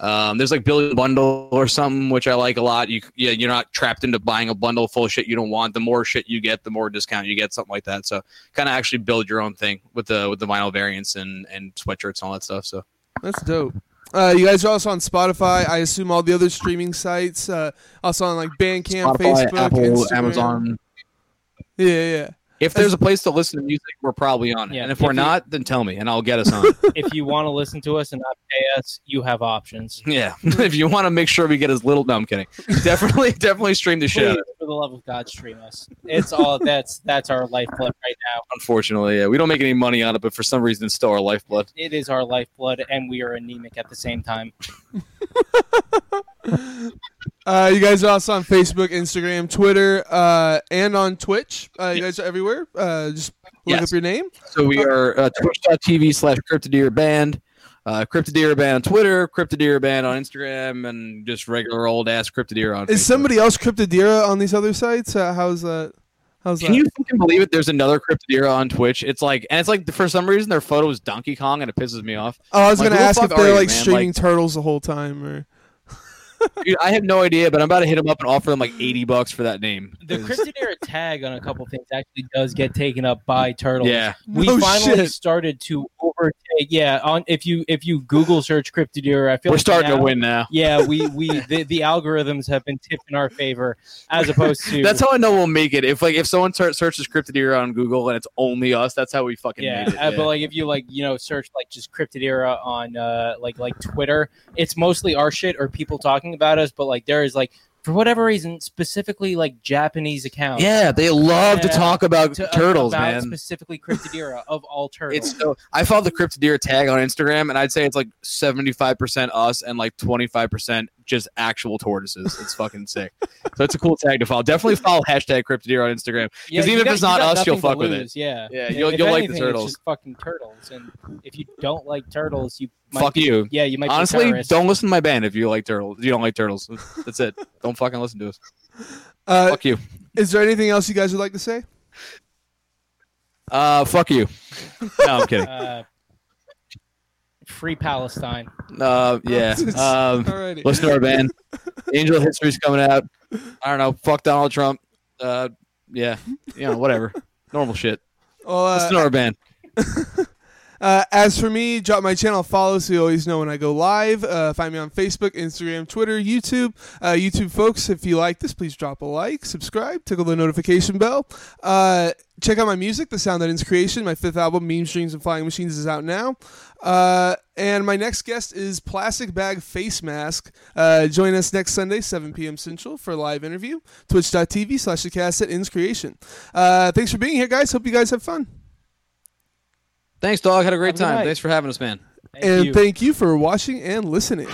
Um, there's like build a bundle or something which I like a lot. You yeah, you're not trapped into buying a bundle full of shit you don't want. The more shit you get, the more discount you get, something like that. So kind of actually build your own thing with the with the vinyl variants and and sweatshirts and all that stuff. So That's dope. Uh, you guys are also on Spotify. I assume all the other streaming sites. Uh, also on like Bandcamp, Spotify, Facebook, Apple, Instagram. Amazon. Yeah, yeah. If there's a place to listen to music, we're probably on it. Yeah, and if, if we're you- not, then tell me and I'll get us on. if you want to listen to us and not pay us, you have options. yeah. if you want to make sure we get as little no, I'm kidding. Definitely definitely stream the shit. out Please, of it. for the love of God, stream us. It's all that's that's our lifeblood right now. Unfortunately, yeah. We don't make any money on it, but for some reason it's still our lifeblood. It is our lifeblood, and we are anemic at the same time. Uh, you guys are also on Facebook, Instagram, Twitter, uh, and on Twitch. Uh, you guys are everywhere. Uh, just look Yes. up your name. So we are uh, twitch.tv slash cryptodira band. Uh, cryptodira band on Twitter, cryptodira band on Instagram, and just regular old ass cryptodira on. Is Facebook. somebody else Cryptodira on these other sites? Uh, how's that? How's that? Can that? you fucking believe it? There's another Cryptodira on Twitch. It's like, and it's like for some reason their photo is Donkey Kong, and it pisses me off. oh, I was like, gonna the ask if they're you, like man? streaming turtles the whole time, or Dude, I have no idea, but I'm about to hit them up and offer them like 80 bucks for that name. The 'Cause- Cryptodira tag on a couple things actually does get taken up by turtles. yeah, we No finally shit. started to overtake. Yeah, on if you if you Google search Cryptodira, I feel we're like starting now- to win now. Yeah, we we the, the algorithms have been tipped in our favor as opposed to That's how I know we'll make it. If like if someone ser- searches Cryptodira on Google and it's only us, that's how we fucking yeah, made it. uh, but like if you like you know search like just Cryptodira on uh like like Twitter, it's mostly our shit or people talking about us, but like there is like for whatever reason specifically like Japanese accounts. yeah, they love to talk about to- uh, turtles, about man. Specifically Cryptodira of all turtles. It's so I follow the Cryptodira tag on Instagram, and I'd say it's like 75% us and like 25% just actual tortoises. It's fucking sick. So it's a cool tag to follow. Definitely follow hashtag Cryptodira on Instagram. because you even if got- it's you not got us, you'll nothing to fuck with it. lose, Yeah, Yeah, you'll- you'll like the anything, it's turtles. just fucking turtles, and if you don't like turtles, you might Fuck be, you. Yeah, you might. Honestly, terrorist. don't listen to my band if you like turtles. You don't like turtles. That's it. Don't fucking listen to us. uh, Fuck you. is there anything else you guys would like to say? Uh, fuck you. No, I'm kidding. Uh, free Palestine. Uh, yeah. Um, Alrighty. listen to our band. Angel of History's coming out. I don't know. Fuck Donald Trump. Uh, yeah. You know, whatever. Normal shit. Well, uh, Listen to our band. Uh, as for me, drop my channel follow so you always know when I go live. Uh, find me on Facebook, Instagram, Twitter, YouTube. Uh, YouTube folks, if you like this, please drop a like, subscribe, tickle the notification bell. Uh, check out my music, The Sound That Ends Creation. My fifth album, Meme Streams and Flying Machines, is out now. Uh, and my next guest is Plastic Bag Face Mask. Uh, join us next Sunday, 7 p.m. Central, for a live interview. Twitch.tv slash the cast that ends creation. Thanks for being here, guys. Hope you guys have fun. Thanks, dog. Had a great Have time. Thanks for having us, man. Thank and you. thank you for watching and listening.